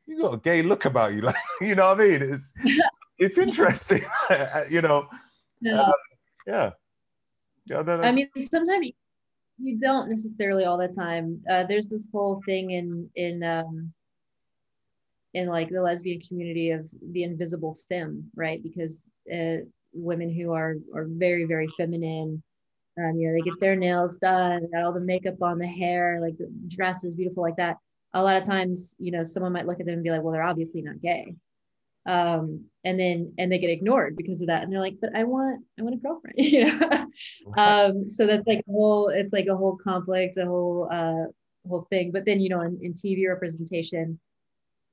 Speaker 1: you got a gay look about you, like, you know what I mean? It's it's interesting, you know.
Speaker 2: Yeah.
Speaker 1: Yeah. Yeah. I.
Speaker 2: I mean, sometimes you- you don't necessarily all the time. Uh, there's this whole thing in in um, in like the lesbian community of the invisible femme, right? Because uh, women who are are very very feminine, um, you know, they get their nails done, got all the makeup on, the hair, like the dress is beautiful like that. A lot of times, you know, someone might look at them and be like, "Well, they're obviously not gay." um and then and they get ignored because of that and they're like but i want i want a girlfriend you know? Um so that's like a whole it's like a whole conflict a whole uh whole thing. But then you know in, in tv representation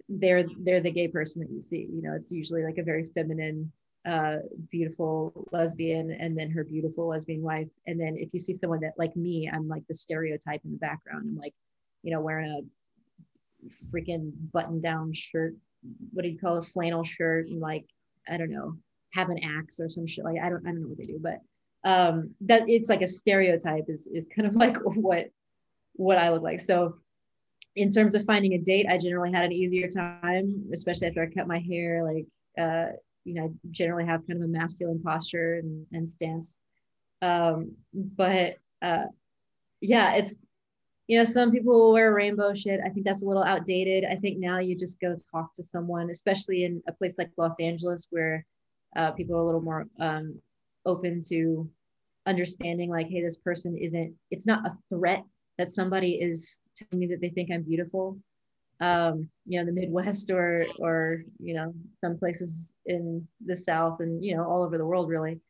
Speaker 2: they're they're the gay person that you see you know? It's usually like a very feminine uh beautiful lesbian and then her beautiful lesbian wife. And then if you see someone that like me i'm like the stereotype in the background. I'm like you know wearing a freaking button down shirt what do you call a flannel shirt and like I don't know have an axe or some shit like I don't I don't know what they do but um that it's like a stereotype is is kind of like what what I look like. So in terms of finding a date I generally had an easier time especially after I cut my hair like uh you know I generally have kind of a masculine posture and, and stance um but uh yeah it's you know, some people will wear rainbow shit. I think that's a little outdated. I think now you just go talk to someone, especially in a place like Los Angeles where uh, people are a little more um, open to understanding, like, hey, this person isn't, it's not a threat that somebody is telling me that they think I'm beautiful. Um, you know, the Midwest or, or, you know, some places in the South and, you know, all over the world, really.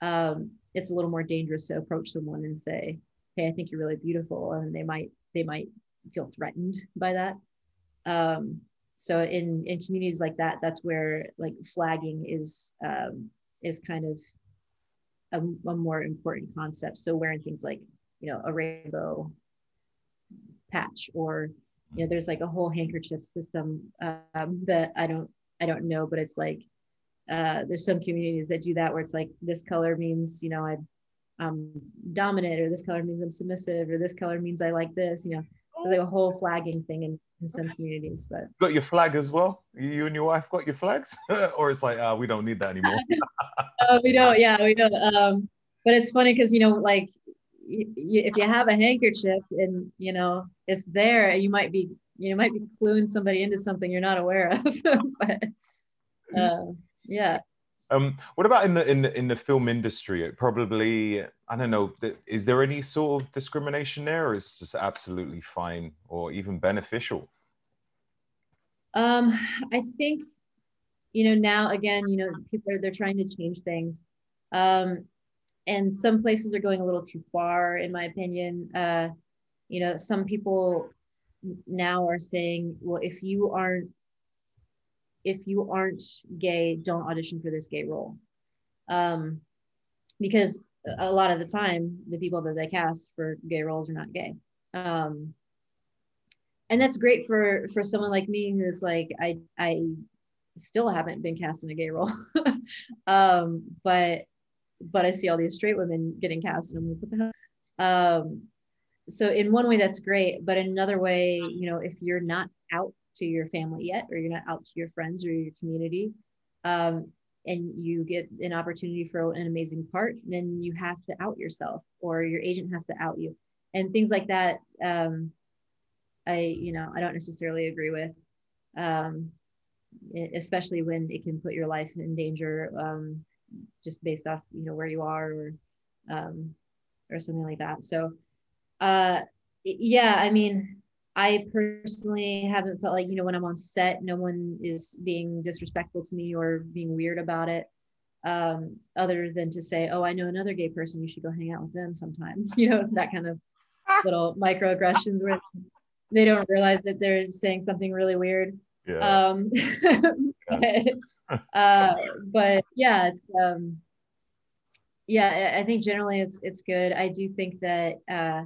Speaker 2: Um, it's a little more dangerous to approach someone and say, hey i think you're really beautiful and they might they might feel threatened by that um so in in communities like that that's where like flagging is um is kind of a, a more important concept so wearing things like you know a rainbow patch or you know there's like a whole handkerchief system um, that i don't i don't know but it's like uh, there's some communities that do that where it's like this color means you know i I'm dominant or this color means I'm submissive or this color means I like this. You know, there's like a whole flagging thing in, in some communities, but
Speaker 1: got your flag as well? You and your wife got your flags? or it's like, uh, we don't need that anymore.
Speaker 2: uh, we don't, yeah, we don't. Um, but it's funny because, you know, like y- y- if you have a handkerchief and, you know, it's there, you might be, you might be cluing somebody into something you're not aware of. but uh, yeah.
Speaker 1: Um, what about in the in the in the film industry? It probably I don't know. Is there any sort of discrimination there, or is it just absolutely fine or even beneficial?
Speaker 2: Um, I think, you know, now again, you know, people are they're trying to change things. Um, and some places are going a little too far, in my opinion. Uh, you know, some people now are saying, well, if you aren't if you aren't gay, don't audition for this gay role. Um, because a lot of the time, the people that they cast for gay roles are not gay. Um, and that's great for for someone like me who's like I I still haven't been cast in a gay role, um, but but I see all these straight women getting cast, and I'm like, what the hell? Um, so in one way, that's great, but in another way, you know, if you're not out to your family yet, or you're not out to your friends or your community, um, and you get an opportunity for an amazing part, then you have to out yourself, or your agent has to out you, and things like that. Um, I, you know, I don't necessarily agree with. Um, especially when it can put your life in danger um, just based off you know where you are or um, or something like that. So uh, yeah i mean i personally haven't felt like you know when i'm on set no one is being disrespectful to me or being weird about it um, other than to say oh i know another gay person you should go hang out with them sometime. You know that kind of little microaggressions where they don't realize that they're saying something really weird yeah. Um, but, uh, but yeah, it's um, yeah, I think generally it's it's good. I do think that uh,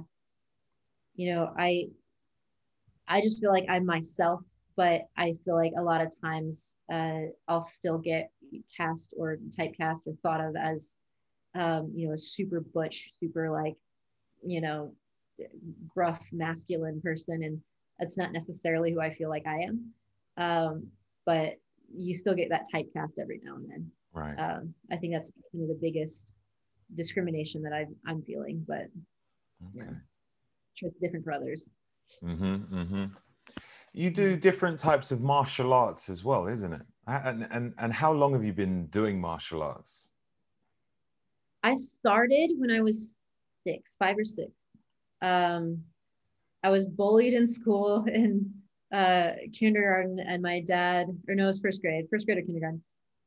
Speaker 2: you know, I I just feel like I'm myself, but I feel like a lot of times uh, I'll still get cast or typecast or thought of as um, you know, a super butch, super like, you know, gruff masculine person and that's not necessarily who I feel like I am. Um, but you still get that typecast every now and then.
Speaker 1: Right.
Speaker 2: Um, I think that's kind of the biggest discrimination that i I'm feeling, but okay. yeah, sure it's different for others.
Speaker 1: Mm-hmm, mm-hmm. You do different types of martial arts as well, isn't it? And, and, and how long have you been doing martial arts?
Speaker 2: I started when I was six, five or six. Um, I was bullied in school and uh, kindergarten and my dad, or no, it was first grade, first grade or kindergarten.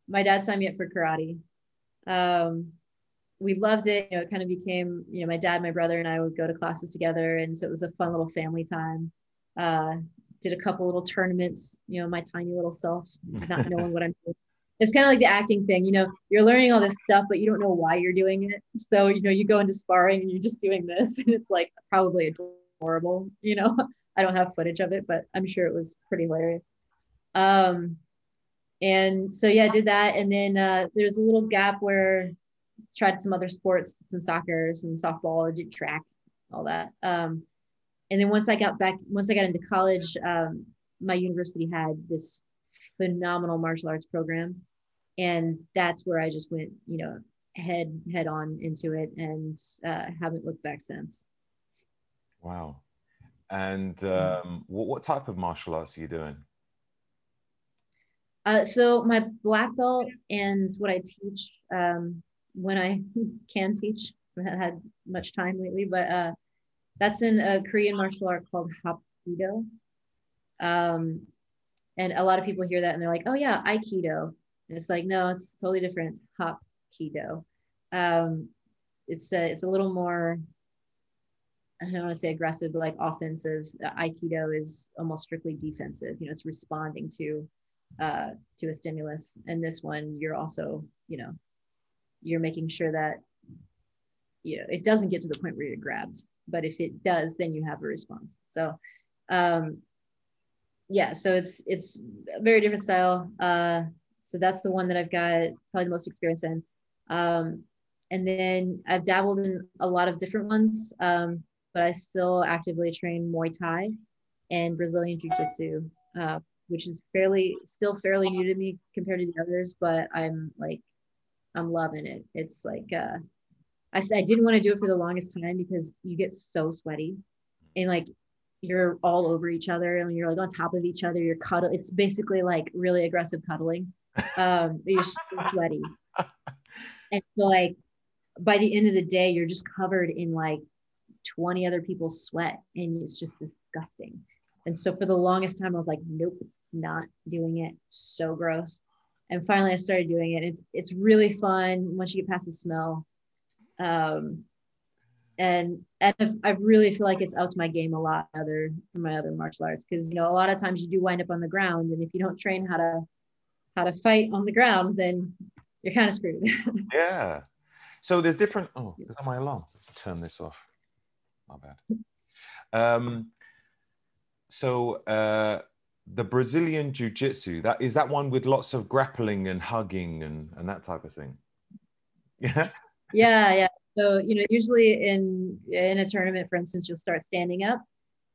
Speaker 2: My dad signed me up for karate. Um, we loved it. You know, it kind of became, you know, my dad, my brother, and I would go to classes together. And so it was a fun little family time. Uh, did a couple little tournaments, you know, my tiny little self, not knowing what I'm doing. It's kind of like the acting thing, you know, you're learning all this stuff, but you don't know why you're doing it. So, you know, you go into sparring and you're just doing this, and it's like probably adorable, you know. I don't have footage of it, but I'm sure it was pretty hilarious. Um, and so yeah, I did that, and then uh, there's a little gap where tried some other sports, some soccer, some softball, I did track, all that. Um, and then once I got back, once I got into college, um, my university had this phenomenal martial arts program, and that's where I just went, you know, head head on into it, and uh, haven't looked back since.
Speaker 1: Wow. And mm-hmm. um, what, what type of martial arts are you doing?
Speaker 2: Uh, so my black belt and what I teach um, when I can teach, I haven't had much time lately, but uh, that's in a Korean martial art called Hapkido. Um, and a lot of people hear that and they're like, oh yeah, Aikido. And it's like, no, it's totally different. It's Hapkido. Um, it's a, it's a little more I don't want to say aggressive, but like offensive. Aikido is almost strictly defensive. You know, it's responding to uh, to a stimulus. And this one, you're also, you know, you're making sure that you know it doesn't get to the point where you're grabbed. But if it does, then you have a response. So, um, yeah. So it's it's a very different style. Uh, so that's the one that I've got probably the most experience in. Um, and then I've dabbled in a lot of different ones. Um, but I still actively train Muay Thai and Brazilian Jiu Jitsu, uh, which is fairly still fairly new to me compared to the others, but I'm like, I'm loving it. It's like, uh, I, I didn't want to do it for the longest time because you get so sweaty and like you're all over each other and you're like on top of each other. You're cuddle. It's basically like really aggressive cuddling. Um, you're so sweaty. And so like by the end of the day, you're just covered in like 20 other people's sweat and it's just disgusting. And so for the longest time, I was like, nope, not doing it. So gross. And finally I started doing it. It's it's really fun once you get past the smell. Um, and and I really feel like it's out to my game a lot other from my other martial arts because you know a lot of times you do wind up on the ground and if you don't train how to how to fight on the ground then you're kind of screwed.
Speaker 1: yeah. So there's different. Oh, is that my alarm? Let's turn this off my bad. Um, so uh, the Brazilian Jiu Jitsu, that is that one with lots of grappling and hugging and, and that type of thing. Yeah.
Speaker 2: Yeah, yeah. So you know, usually in in a tournament, for instance, you'll start standing up,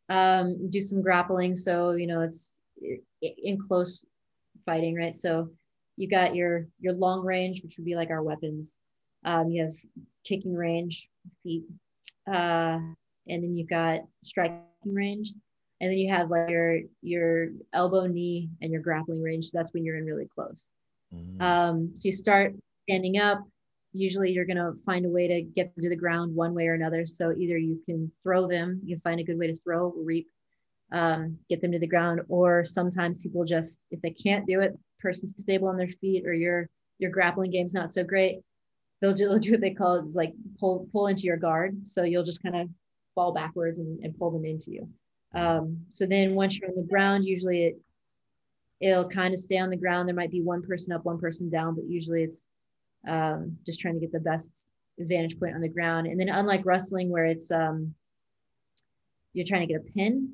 Speaker 2: um, do some grappling. So you know, it's in close fighting, right? So you got your your long range, which would be like our weapons. Um, you have kicking range, feet, uh, and then you've got striking range. and then you have like your your elbow, knee, and your grappling range. So that's when you're in really close. Mm. Um, so you start standing up. Usually, you're gonna find a way to get them to the ground one way or another. So either you can throw them, you find a good way to throw, reap, um, get them to the ground, or sometimes people just if they can't do it, person's stable on their feet, or your your grappling game's not so great, they'll do, they'll do what they call it's like pull pull into your guard. So you'll just kind of fall backwards and, and pull them into you. Um, so then once you're on the ground, usually it it'll kind of stay on the ground. There might be one person up, one person down, but usually it's um, just trying to get the best vantage point on the ground. And then unlike wrestling, where it's um, you're trying to get a pin.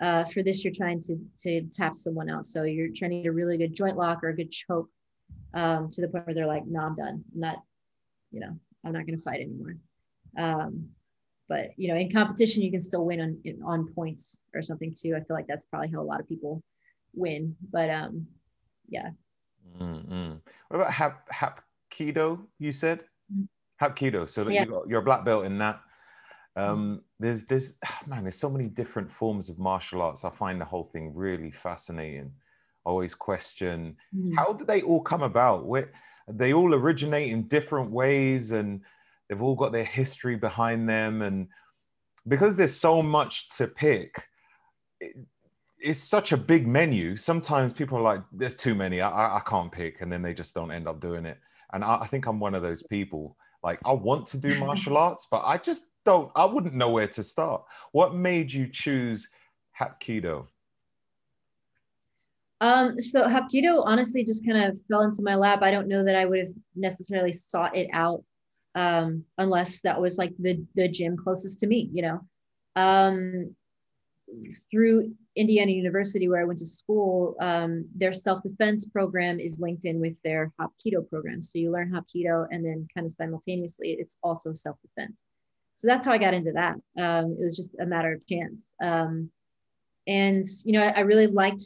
Speaker 2: Uh, for this, you're trying to to tap someone out. So you're trying to get a really good joint lock or a good choke um, to the point where they're like, "No, I'm done. I'm not, you know, I'm not going to fight anymore." Um, but you know in competition you can still win on on points or something too i feel like that's probably how a lot of people win but um yeah
Speaker 3: mm-hmm. what about hap hap hapkido you said mm-hmm. hapkido so yeah. you got, you're a black belt in that um mm-hmm. there's there's man there's so many different forms of martial arts i find the whole thing really fascinating always question mm-hmm. how did they all come about where they all originate in different ways and they've all got their history behind them and because there's so much to pick it, it's such a big menu. Sometimes people are like there's too many. I, I can't pick and then they just don't end up doing it. And I, I think i'm one of those people like i want to do martial arts but i just don't i wouldn't know where to start. What made you choose hapkido?
Speaker 2: Um, so Hapkido honestly just kind of fell into my lap. I don't know that I would have necessarily sought it out um, unless that was like the the gym closest to me, you know. Um, through Indiana University, where I went to school, um, their self defense program is linked in with their Hapkido program. So you learn Hapkido, and then kind of simultaneously, it's also self defense. So that's how I got into that. Um, it was just a matter of chance. Um, and you know, I, I, really liked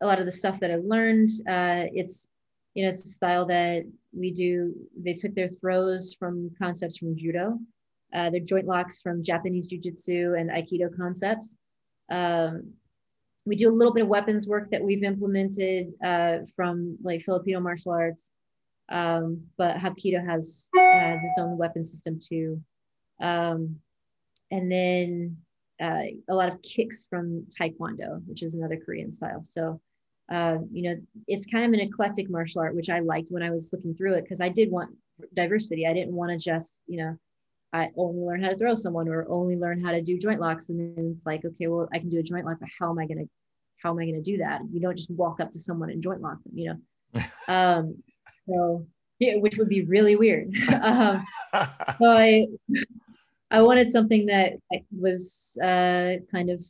Speaker 2: a lot of the stuff that I learned. Uh, it's you know, it's a style that we do. They took their throws from concepts from judo, uh, their joint locks from Japanese jiu-jitsu and aikido concepts. Um, we do a little bit of weapons work that we've implemented uh, from like Filipino martial arts, um, but Hapkido has has its own weapon system too. Um, and then uh, a lot of kicks from Taekwondo, which is another Korean style. So uh, you know, it's kind of an eclectic martial art, which I liked when I was looking through it because I did want diversity. I didn't want to just, you know, I only learn how to throw someone or only learn how to do joint locks. And then it's like, okay, well, I can do a joint lock, but how am I going to, how am I going to do that? You don't just walk up to someone and joint lock them, you know? um, so, yeah, which would be really weird. um, so I, I wanted something that was uh, kind of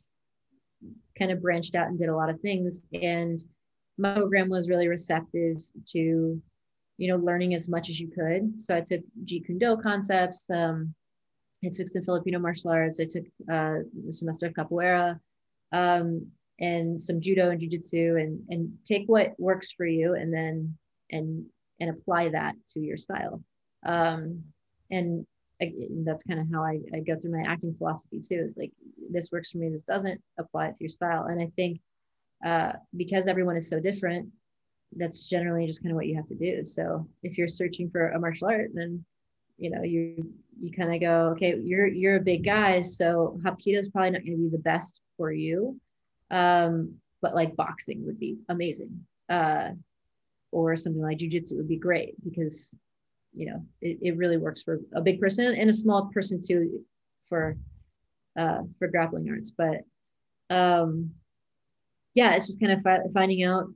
Speaker 2: kind of branched out and did a lot of things. And my program was really receptive to, you know, learning as much as you could. So I took Jeet Kune Do concepts. Um, I took some Filipino martial arts. I took uh, a semester of capoeira um, and some judo and jujitsu, and and take what works for you, and then and and apply that to your style. Um, and I, that's kind of how I, I go through my acting philosophy too. Is like this works for me, this doesn't apply to your style. And I think uh, because everyone is so different, that's generally just kind of what you have to do. So if you're searching for a martial art, then you know you you kind of go, okay, you're you're a big guy, so Hapkido is probably not going to be the best for you, um, but like boxing would be amazing, uh, or something like jujitsu would be great because you know it, it really works for a big person and a small person too for uh for grappling arts. But um yeah it's just kind of fi- finding out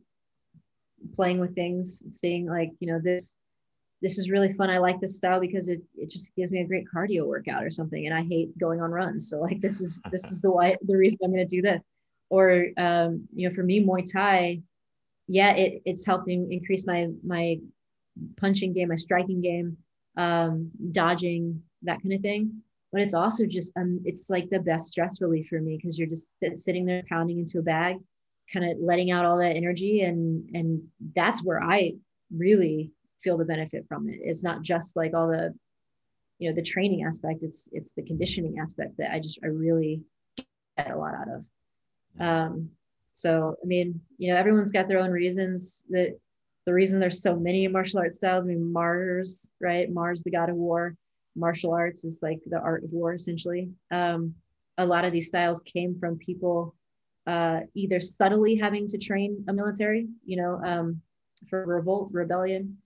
Speaker 2: playing with things seeing like you know this this is really fun. I like this style because it, it just gives me a great cardio workout or something and i hate going on runs. So like this is this is the why the reason i'm going to do this. Or um you know for me muay thai yeah it, it's helping increase my my punching game, my striking game, um, dodging, that kind of thing. But it's also just, um, it's like the best stress relief for me because you're just sitting there pounding into a bag, kind of letting out all that energy. And, and that's where I really feel the benefit from it. It's not just like all the, you know, the training aspect, it's, it's the conditioning aspect that I just, I really get a lot out of. Um, so, I mean, you know, everyone's got their own reasons that the reason there's so many martial arts styles. I mean, Mars, right? Mars, the god of war. Martial arts is like the art of war, essentially. Um, a lot of these styles came from people uh, either subtly having to train a military, you know, um, for revolt, rebellion,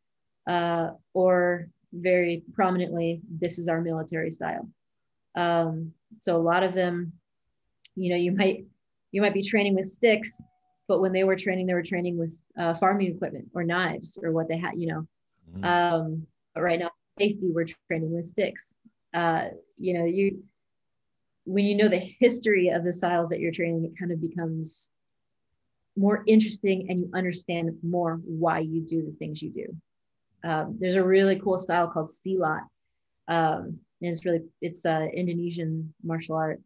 Speaker 2: uh, or very prominently, this is our military style. Um, so a lot of them, you know, you might you might be training with sticks, but when they were training, they were training with uh, farming equipment or knives or what they had, you know. Mm-hmm. Um, but right now, safety, we're training with sticks. Uh, you know, you when you know the history of the styles that you're training, it kind of becomes more interesting and you understand more why you do the things you do. Um, there's a really cool style called silat. Um, and it's really, it's uh, Indonesian martial art.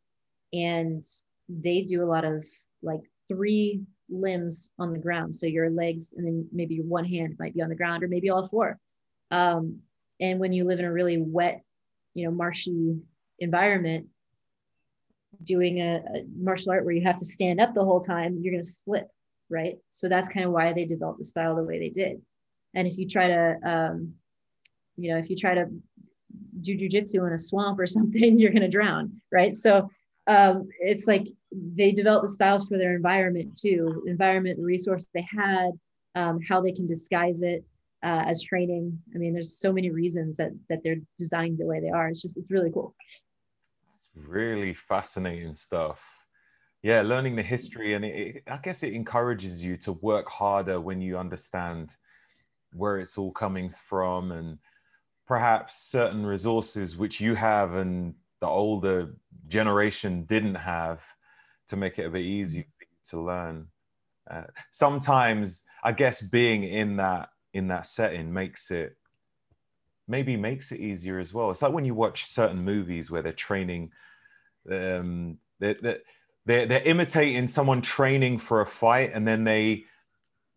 Speaker 2: And they do a lot of like three limbs on the ground. So your legs and then maybe your one hand might be on the ground or maybe all four. Um, and when you live in a really wet, you know, marshy environment, doing a, a, martial art where you have to stand up the whole time, you're going to slip, right? So that's kind of why they developed the style the way they did. And if you try to, um, you know, if you try to do jujitsu in a swamp or something, you're going to drown, right? So um, it's like they develop the styles for their environment too, environment, the resources they had, um, how they can disguise it uh, as training. I mean, there's so many reasons that that they're designed the way they are. It's just it's really cool
Speaker 1: really fascinating stuff. Yeah, learning the history, and it, I guess it encourages you to work harder when you understand where it's all coming from and perhaps certain resources which you have and the older generation didn't have to make it a bit easier to learn. Uh, sometimes, I guess, being in that in that setting makes it maybe makes it easier as well. It's like when you watch certain movies where they're training, um, they're, they're, they're imitating someone training for a fight and then they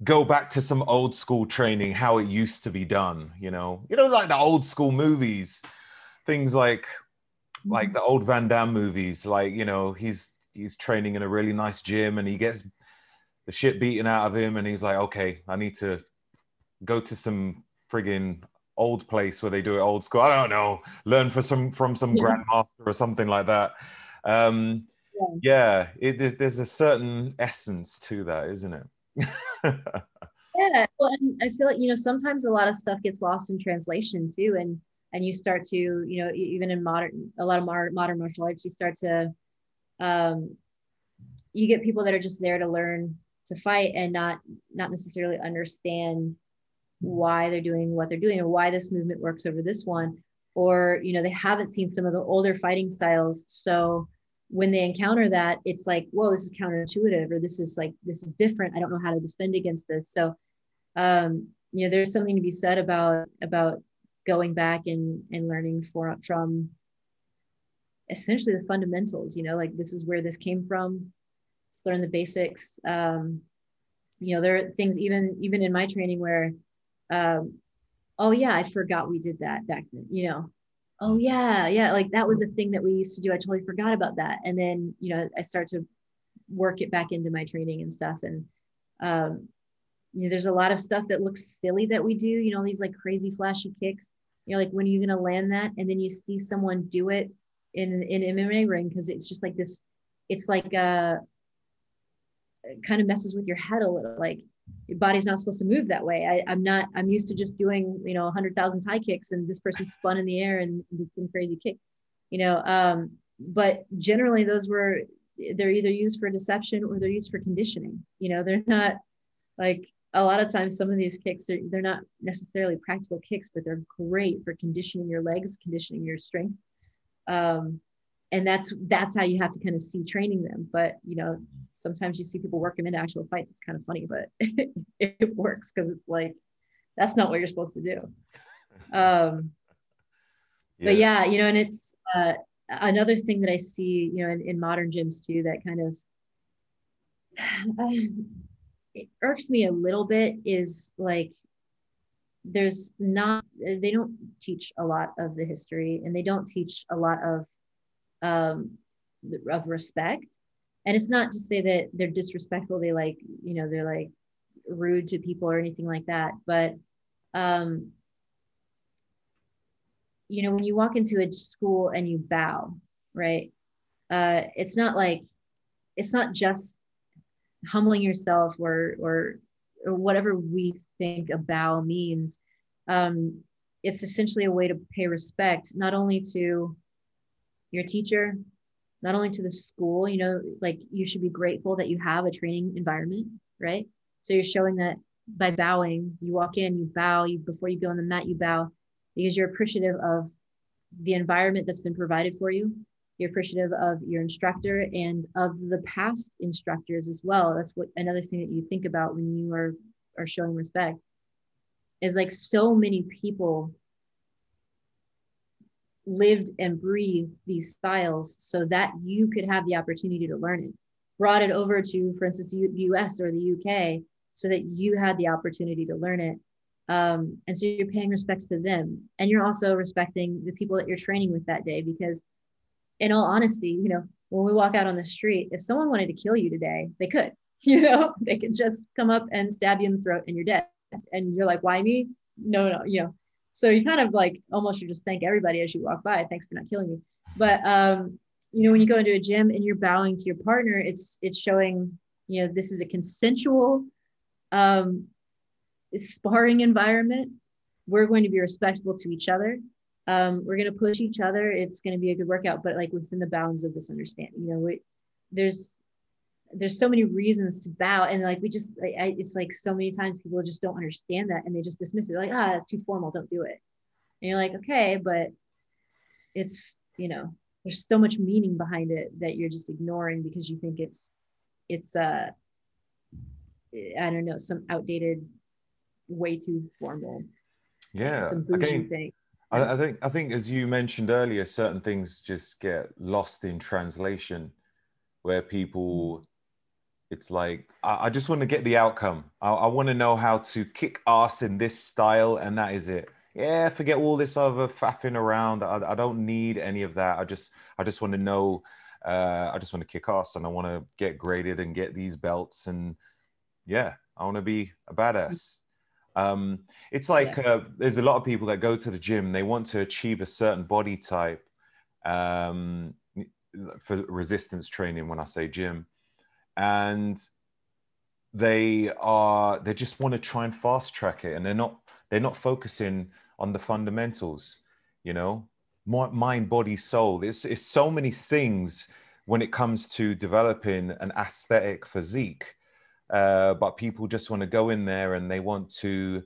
Speaker 1: go back to some old school training, how it used to be done, you know, you know, like the old school movies, things like, like mm-hmm. the old Van Damme movies, like, you know, he's, he's training in a really nice gym and he gets the shit beaten out of him and he's like, okay, I need to go to some friggin' old place where they do it old school. I don't know, learn for some from some yeah. grandmaster or something like that. Um, yeah, yeah it, there's a certain essence to that, isn't it?
Speaker 2: yeah, well, and I feel like you know sometimes a lot of stuff gets lost in translation too, and and you start to you know even in modern a lot of modern, modern martial arts, you start to um, you get people that are just there to learn to fight and not not necessarily understand why they're doing what they're doing or why this movement works over this one. Or you know they haven't seen some of the older fighting styles. So when they encounter that it's like whoa this is counterintuitive or this is like this is different. I don't know how to defend against this. So um you know there's something to be said about about going back and and learning for, from essentially the fundamentals you know like this is where this came from let's learn the basics um you know there are things even even in my training where um, oh yeah, I forgot we did that back then, you know. Oh yeah, yeah, like that was a thing that we used to do. I totally forgot about that. And then, you know, I start to work it back into my training and stuff. And um, you know, there's a lot of stuff that looks silly that we do, you know, these like crazy flashy kicks. You know, like when are you gonna land that? And then you see someone do it in in MMA ring because it's just like this, it's like uh kind of messes with your head a little. Like your body's not supposed to move that way. I, am not, I'm used to just doing, you know, 100,000 Thai kicks and this person spun in the air and did some crazy kick, you know. Um, but generally, those were, they're either used for deception or they're used for conditioning. You know, they're not like a lot of times some of these kicks are, they're not necessarily practical kicks, but they're great for conditioning your legs, conditioning your strength. Um, and that's that's how you have to kind of see training them. But you know sometimes you see people work them into actual fights. It's kind of funny but it, works because it's like that's not what you're supposed to do. Um yeah. but yeah you know and it's uh another thing that i see you know in, in modern gyms too that kind of it irks me a little bit is like there's not they don't teach a lot of the history and they don't teach a lot of um, of respect. and it's not to say that they're disrespectful they like you know they're like rude to people or anything like that but um you know when you walk into a school and you bow right uh it's not like it's not just humbling yourself or or or whatever we think a bow means um it's essentially a way to pay respect not only to your teacher not only to the school you know like you should be grateful that you have a training environment right? So you're showing that by bowing you walk in you bow you before you go on the mat you bow because you're appreciative of the environment that's been provided for you you're appreciative of your instructor and of the past instructors as well. That's what another thing that you think about when you are are showing respect is like so many people lived and breathed these styles so that you could have the opportunity to learn it. Brought it over to for instance the us or the uk so that you had the opportunity to learn it. Um, and so you're paying respects to them. And you're also respecting the people that you're training with that day because in all honesty you know when we walk out on the street if someone wanted to kill you today they could you know they could just come up and stab you in the throat and you're dead and you're like why me no no you know so you kind of like almost you just thank everybody as you walk by. Thanks for not killing me. But um, you know, when you go into a gym and you're bowing to your partner, it's it's showing, you know, this is a consensual um sparring environment. We're going to be respectful to each other. Um, we're going to push each other. It's going to be a good workout, but like within the bounds of this understanding. You know, we, there's there's so many reasons to bow and like we just like, I, it's like so many times people just don't understand that and they just dismiss it They're like ah that's too formal don't do it and you're like okay but it's you know there's so much meaning behind it that you're just ignoring because you think it's it's uh i don't know some outdated way too formal
Speaker 1: yeah
Speaker 2: some bougie
Speaker 1: again,
Speaker 2: thing
Speaker 1: I, I think i think as you mentioned earlier certain things just get lost in translation where people it's like I, I just want to get the outcome. I, I want to know how to kick ass in this style, and that is it. Yeah, forget all this other faffing around. I, I don't need any of that. I just I just want to know. Uh, I just want to kick ass, and I want to get graded and get these belts, and yeah, I want to be a badass. Um, it's like
Speaker 2: Yeah.
Speaker 1: uh, there's a lot of people that go to the gym. They want to achieve a certain body type um, for resistance training. When I say gym, and they are they just want to try and fast track it and they're not they're not focusing on the fundamentals you know Mi- mind body soul it's, it's so many things when it comes to developing an aesthetic physique uh, but people just want to go in there and they want to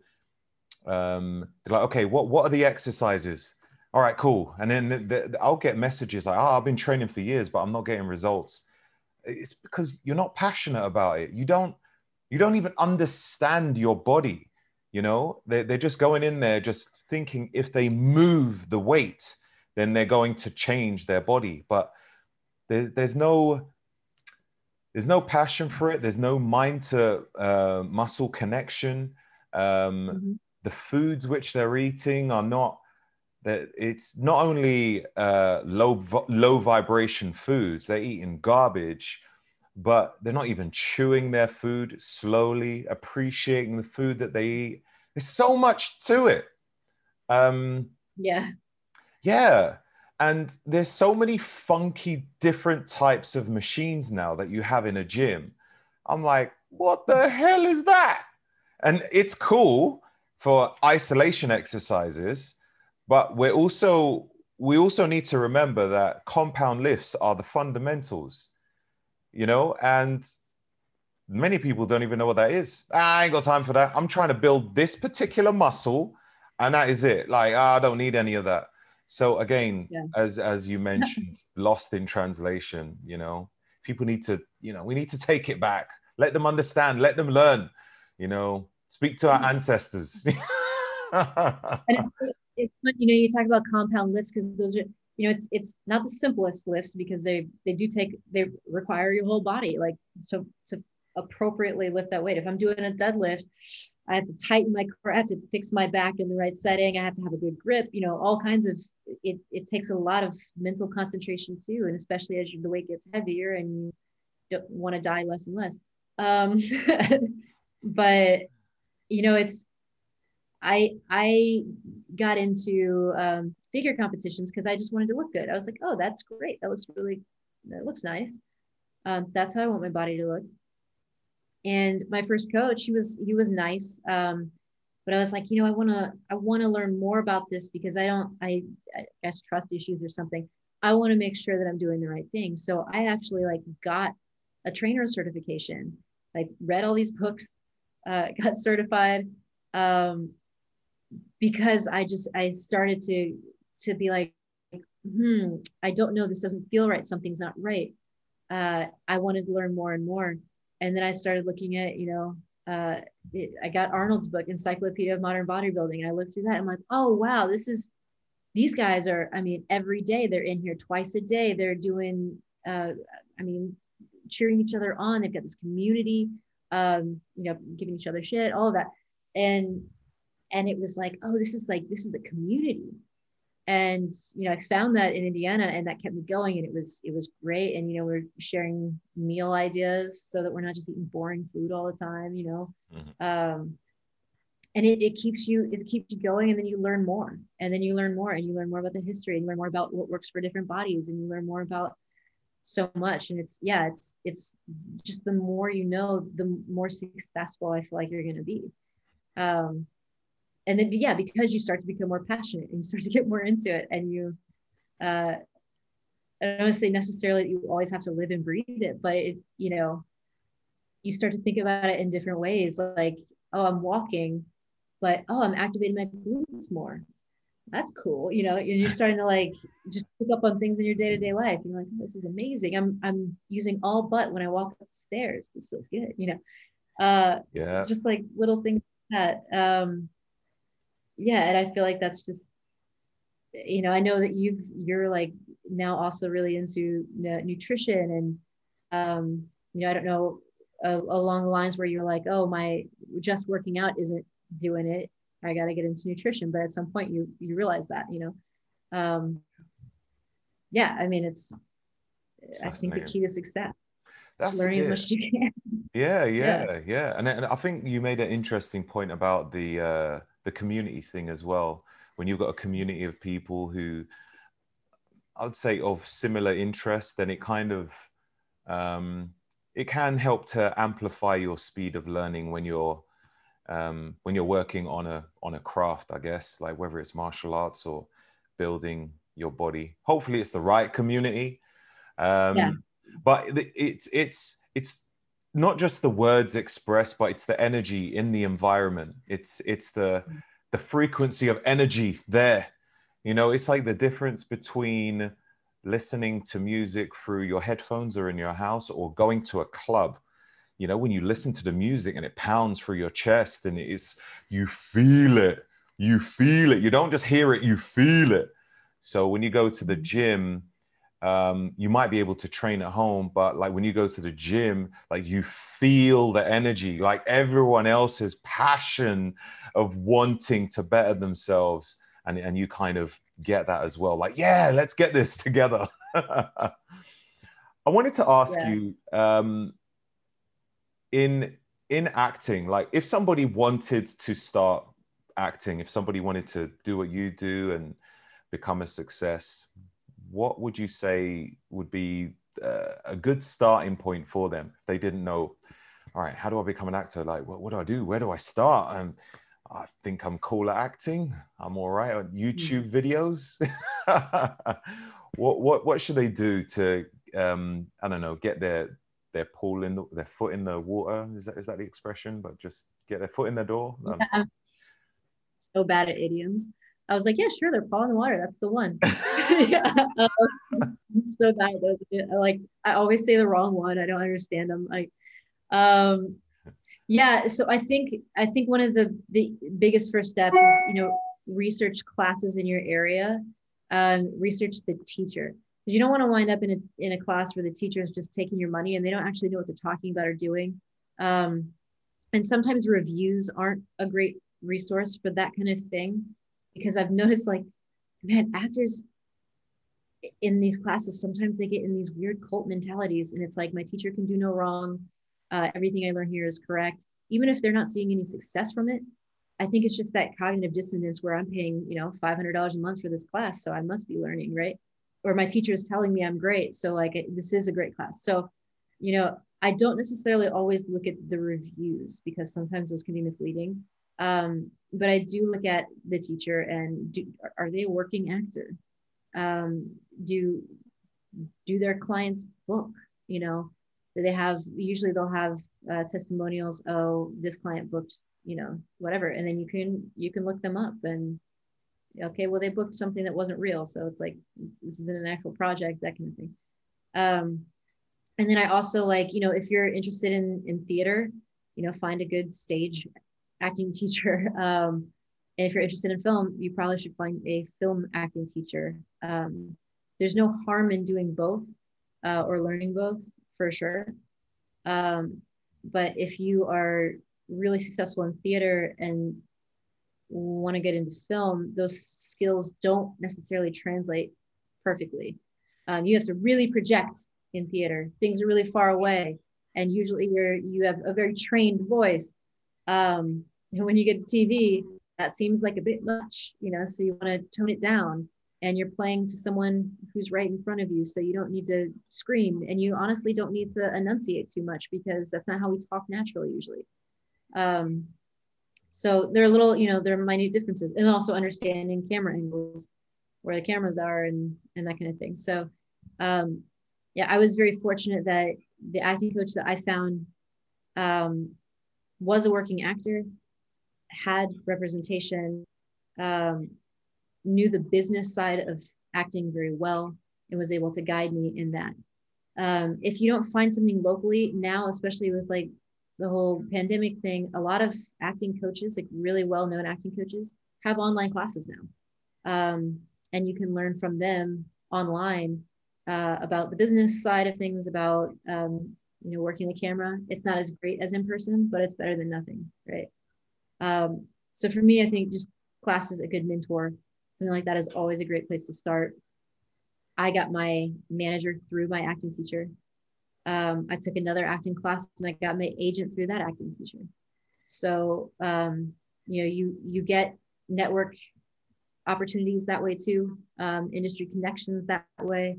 Speaker 1: um, they're like okay what what are the exercises? All right cool. And then the, the, i'll get messages like oh i've been training for years but i'm not getting results. It's because you're not passionate about it. You don't you don't even understand your body you know? They're, they're just going in there just thinking if they move the weight then they're going to change their body. But there's there's no there's no passion for it. There's no mind to uh, muscle connection. Um,
Speaker 2: Mhm.
Speaker 1: the foods which they're eating are not that it's not only uh, low low vibration foods. They're eating garbage but they're not even chewing their food slowly appreciating the food that they eat. There's so much to it. Um
Speaker 2: yeah.
Speaker 1: yeah and there's so many funky different types of machines now that you have in a gym. I'm like what the hell is that? And it's cool for isolation exercises but we're also we also need to remember that compound lifts are the fundamentals you know? And many people don't even know what that is. "Ah, i ain't got time for that. I'm trying to build this particular muscle and that is it. Like ah, i don't need any of that so again
Speaker 2: Yeah.
Speaker 1: as as you mentioned lost in translation you know people need to you know we need to take it back. Let them understand let them learn you know. Speak to our mm-hmm. ancestors.
Speaker 2: And it's, it's fun, you know you talk about compound lifts because those are you know it's it's not the simplest lifts because they they do take they require your whole body like so to appropriately lift that weight. If i'm doing a deadlift i have to tighten my core i have to fix my back in the right setting i have to have a good grip you know all kinds of it it takes a lot of mental concentration too and especially as the weight gets heavier and you don't want to die less and less. Um, but you know, it's I I got into um, figure competitions because I just wanted to look good. I was like, oh, that's great. That looks really that looks nice. Um, that's how I want my body to look. And my first coach, he was he was nice. Um, but I was like, you know, I want to I want to learn more about this because I don't I, I guess trust issues or something. I want to make sure that I'm doing the right thing. So I actually like got a trainer certification, like read all these books, uh, got certified, um, because I just I started to to be like, hmm, I don't know, this doesn't feel right. Something's not right. Uh, I wanted to learn more and more, and then I started looking at you know uh, it, I got Arnold's book, Encyclopedia of Modern Bodybuilding, and I looked through that. I'm like, oh wow, this is these guys are. I mean, every day they're in here twice a day. They're doing. Uh, I mean, cheering each other on. They've got this community. Um, you know, giving each other shit, all of that, and and it was like, oh, this is like this is a community and you know i found that in indiana and that kept me going and it was it was great. And you know we're sharing meal ideas so that we're not just eating boring food all the time you know? Mm-hmm. um, and it, it keeps you it keeps you going and then you learn more and then you learn more and you learn more about the history and learn more about what works for different bodies and you learn more about so much. And it's yeah it's it's just the more you know the more successful i feel like you're going to be. Um, and then yeah because you start to become more passionate and you start to get more into it and you uh i don't want to say necessarily you always have to live and breathe it but it, you know you start to think about it in different ways like oh i'm walking but oh i'm activating my glutes more. That's cool you know and you're starting to like just pick up on things in your day-to-day life. You're like oh, this is amazing. I'm i'm using all but when i walk up the stairs. This feels good you know? Uh yeah. just like little things like that. Um yeah and i feel like that's just you know i know that you've you're like now also really into nutrition and um you know i don't know uh, along the lines where you're like oh my just working out isn't doing it. I got to get into nutrition. But at some point you you realize that you know? Um yeah i mean it's i think the key to success that's learning as much as you can.
Speaker 1: Yeah yeah. yeah, yeah. And, and i think you made an interesting point about the uh the community thing as well. When you've got a community of people who I'd say of similar interest, then it kind of um, it can help to amplify your speed of learning when you're um, when you're working on a on a craft, I guess, like whether it's martial arts or building your body. Hopefully, it's the right community. Um, yeah. But it's it's it's not just the words expressed, but it's the energy in the environment. It's it's the the frequency of energy there. You know, it's like the difference between listening to music through your headphones or in your house or going to a club. You know, when you listen to the music and it pounds through your chest and it's you feel it. You feel it. You don't just hear it, you feel it. So when you go to the gym, um, you might be able to train at home, but like when you go to the gym, like you feel the energy, like everyone else's passion of wanting to better themselves. And, and you kind of get that as well. Like, yeah, let's get this together. I wanted to ask yeah. you um, in in acting, like if somebody wanted to start acting, if somebody wanted to do what you do and become a success, what would you say would be uh, a good starting point for them if they didn't know all right how do i become an actor like what, what do i do where do i start and i think i'm cool at acting i'm all right on youtube mm. videos what, what what should they do to um i don't know get their their pool in the, their foot in the water is that is that the expression but just get their foot in the door um, yeah.
Speaker 2: so bad at idioms I was like, yeah, sure, they're paw in the water. That's the one. yeah, um, so bad. Like I always say the wrong one. I don't understand them. Like, um, yeah. So I think I think one of the the biggest first steps is you know research classes in your area. Um, research the teacher because you don't want to wind up in a in a class where the teacher is just taking your money and they don't actually know what they're talking about or doing. Um, and sometimes reviews aren't a great resource for that kind of thing because I've noticed like, man, actors, in these classes, sometimes they get in these weird cult mentalities, and it's like my teacher can do no wrong. Uh, everything I learn here is correct, even if they're not seeing any success from it. I think it's just that cognitive dissonance where I'm paying, you know, $500 a month for this class, so I must be learning, right? Or my teacher is telling me I'm great, so like it, this is a great class. So, you know, I don't necessarily always look at the reviews because sometimes those can be misleading. Um, but I do look at the teacher and do, are they a working actor? Um, do do their clients book? You know, do they have usually they'll have uh, testimonials. Oh, this client booked, you know, whatever, and then you can you can look them up and okay, well they booked something that wasn't real, so it's like this isn't an actual project, that kind of thing. Um, and then I also like you know if you're interested in in theater, you know, find a good stage acting teacher. Um, and if you're interested in film, you probably should find a film acting teacher. Um, there's no harm in doing both uh, or learning both for sure. Um, but if you are really successful in theater and want to get into film, those skills don't necessarily translate perfectly. Um, you have to really project in theater. Things are really far away, and usually you're you have a very trained voice. Um, and when you get to TV, that seems like a bit much, you know, so you want to tone it down and you're playing to someone who's right in front of you. So you don't need to scream and you honestly don't need to enunciate too much because that's not how we talk naturally usually. Um, so there are little, you know, there are minute differences and also understanding camera angles, where the cameras are and, and that kind of thing. So um, yeah, I was very fortunate that the acting coach that I found um, was a working actor had representation, um, knew the business side of acting very well, and was able to guide me in that. Um, if you don't find something locally now, especially with like the whole pandemic thing, a lot of acting coaches, like really well known acting coaches, have online classes now. Um, and you can learn from them online uh, about the business side of things, about um, you know working the camera. It's not as great as in person, but it's better than nothing, right? Um, so for me, I think just class is a good mentor. Something like that is always a great place to start. I got my manager through my acting teacher. Um, I took another acting class and I got my agent through that acting teacher. So um, you know, you you get network opportunities that way too, um, industry connections that way.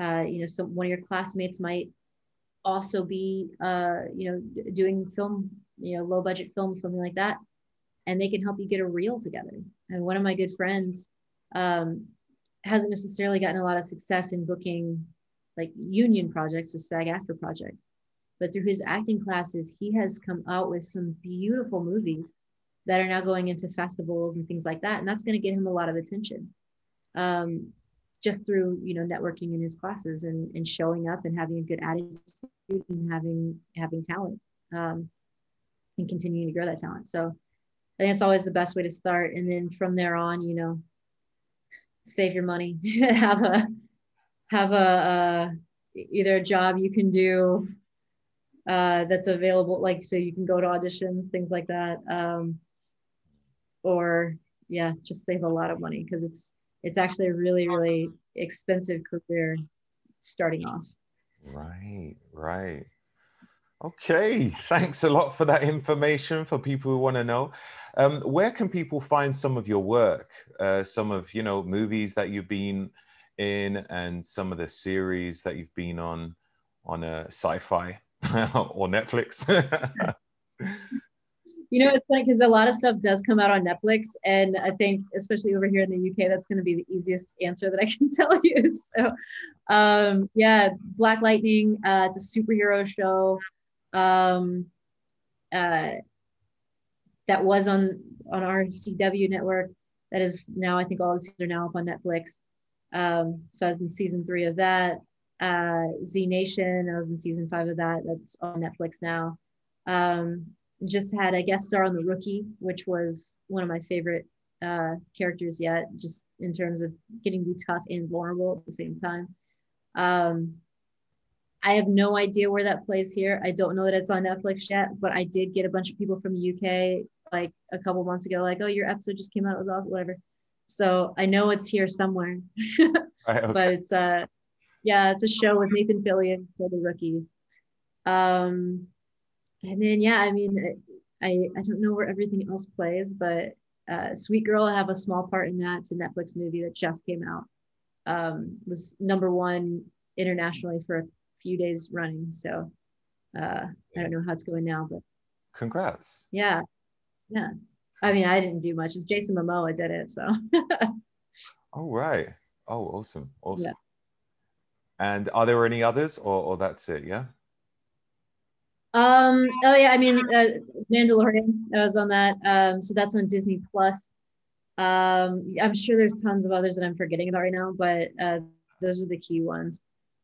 Speaker 2: Uh, you know, some one of your classmates might also be uh, you know doing film, you know, low budget films, something like that and they can help you get a reel together. And one of my good friends um, hasn't necessarily gotten a lot of success in booking like union projects or SAG AFTRA projects. But through his acting classes, he has come out with some beautiful movies that are now going into festivals and things like that. And that's going to get him a lot of attention um, just through, you know, networking in his classes and, and showing up and having a good attitude and having, having talent um, and continuing to grow that talent. So I think always the best way to start. And then from there on, you know, save your money, have a, have a, uh, either a job you can do uh, that's available, like, so you can go to auditions, things like that. Um, or yeah, just save a lot of money because it's, it's actually a really, really expensive career starting off.
Speaker 1: Right, right. Okay, thanks a lot for that information for people who want to know. Um, where can people find some of your work, uh, some of you know movies that you've been in, and some of the series that you've been on on a Syfy or Netflix?
Speaker 2: you know, it's funny because a lot of stuff does come out on Netflix, and I think, especially over here in the UK, that's going to be the easiest answer that I can tell you. So, um, yeah, Black Lightning. Uh, it's a superhero show um, uh, that was on on our CW network. That is now, I think all the seasons are now up on Netflix. Um, so I was in season three of that. Uh, Z Nation, I was in season five of that. That's on Netflix now. Um, just had a guest star on The Rookie, which was one of my favorite uh, characters yet, just in terms of getting to be tough and vulnerable at the same time. Um, I have no idea where that plays here. I don't know that it's on Netflix yet, but I did get a bunch of people from the UK like a couple months ago, like, oh, your episode just came out, it was awesome, whatever. so I know it's here somewhere.
Speaker 1: Right, okay.
Speaker 2: but it's uh yeah, it's a show with Nathan Fillion for the rookie. Um, and then yeah, I mean, I I don't know where everything else plays, but uh, Sweet Girl, I have a small part in that. It's a Netflix movie that just came out. Um, was number one internationally for a few days running. So uh, I don't know how it's going now, but
Speaker 1: Congrats.
Speaker 2: yeah, yeah. I mean, I didn't do much. It's Jason Momoa did it, so
Speaker 1: All right. Oh, awesome. Awesome.
Speaker 2: Yeah.
Speaker 1: And are there any others or, or that's it? Yeah.
Speaker 2: Um. Oh yeah. I mean, uh, Mandalorian. I was on that. Um. So that's on Disney Plus. Um. I'm sure there's tons of others that I'm forgetting about right now, but uh, those are the key ones.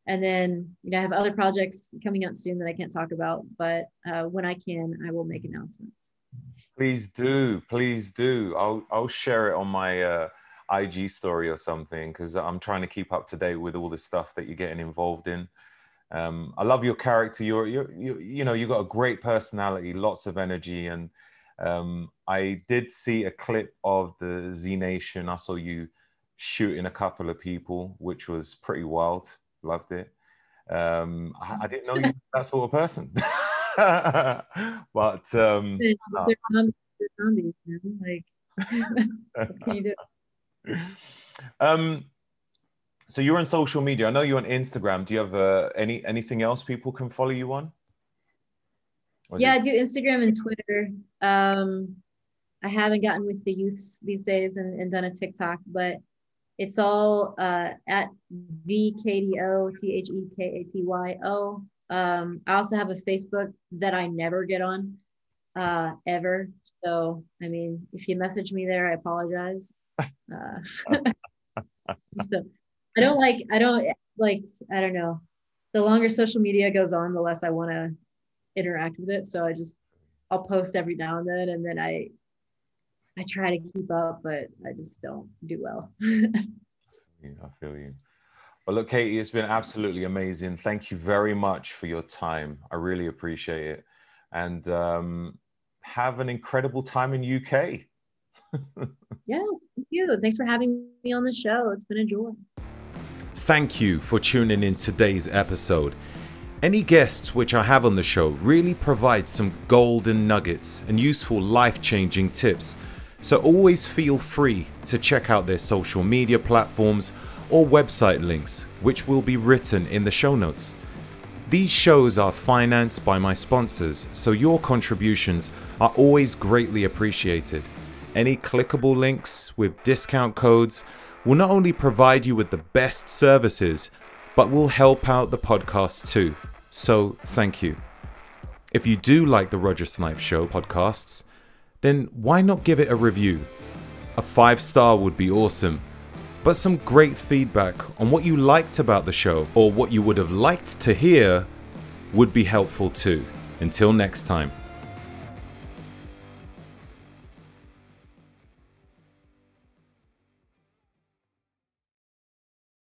Speaker 2: And then you know I have other projects coming out soon that I can't talk about, but uh, when I can, I will make announcements.
Speaker 1: Please do. Please do. I'll I'll share it on my uh, IG story or something because I'm trying to keep up to date with all the stuff that you're getting involved in. Um, I love your character. You're, you're, you, you know, you've got a great personality, lots of energy. And um, I did see a clip of the Z Nation. I saw you shooting a couple of people, which was pretty wild. Loved it. Um, I, I didn't know you were that sort of person. but um,
Speaker 2: They're, they're zombies, they're zombies, man. Like, what can you do?
Speaker 1: um, so you're on social media. I know you're on Instagram. Do you have uh, any anything else people can follow you on?
Speaker 2: Yeah, I do Instagram and Twitter. Um, I haven't gotten with the youths these days and, and done a TikTok, but it's all uh, at V K D O T H E K A T Y O. Um, I also have a Facebook that I never get on uh, ever. So, I mean, if you message me there, I apologize. Uh, so I don't like, I don't like, I don't know. The longer social media goes on, the less I want to interact with it. So I just I'll post every now and then and then I I try to keep up, but I just don't do well.
Speaker 1: Yeah, I feel you. Well, look, Katy, it's been absolutely amazing. Thank you very much for your time. I really appreciate it. And um, have an incredible time in UK.
Speaker 2: yeah, thank you. Thanks for having me on the show. It's been a joy.
Speaker 3: Thank you for tuning in today's episode. Any guests which I have on the show really provide some golden nuggets and useful life changing tips. So always feel free to check out their social media platforms or website links, which will be written in the show notes. These shows are financed by my sponsors, so your contributions are always greatly appreciated. Any clickable links with discount codes will not only provide you with the best services, but will help out the podcast too. So, thank you. If you do like the Roger Snipes Show podcasts, then why not give it a review? A five star would be awesome but some great feedback on what you liked about the show or what you would have liked to hear would be helpful too. Until next time.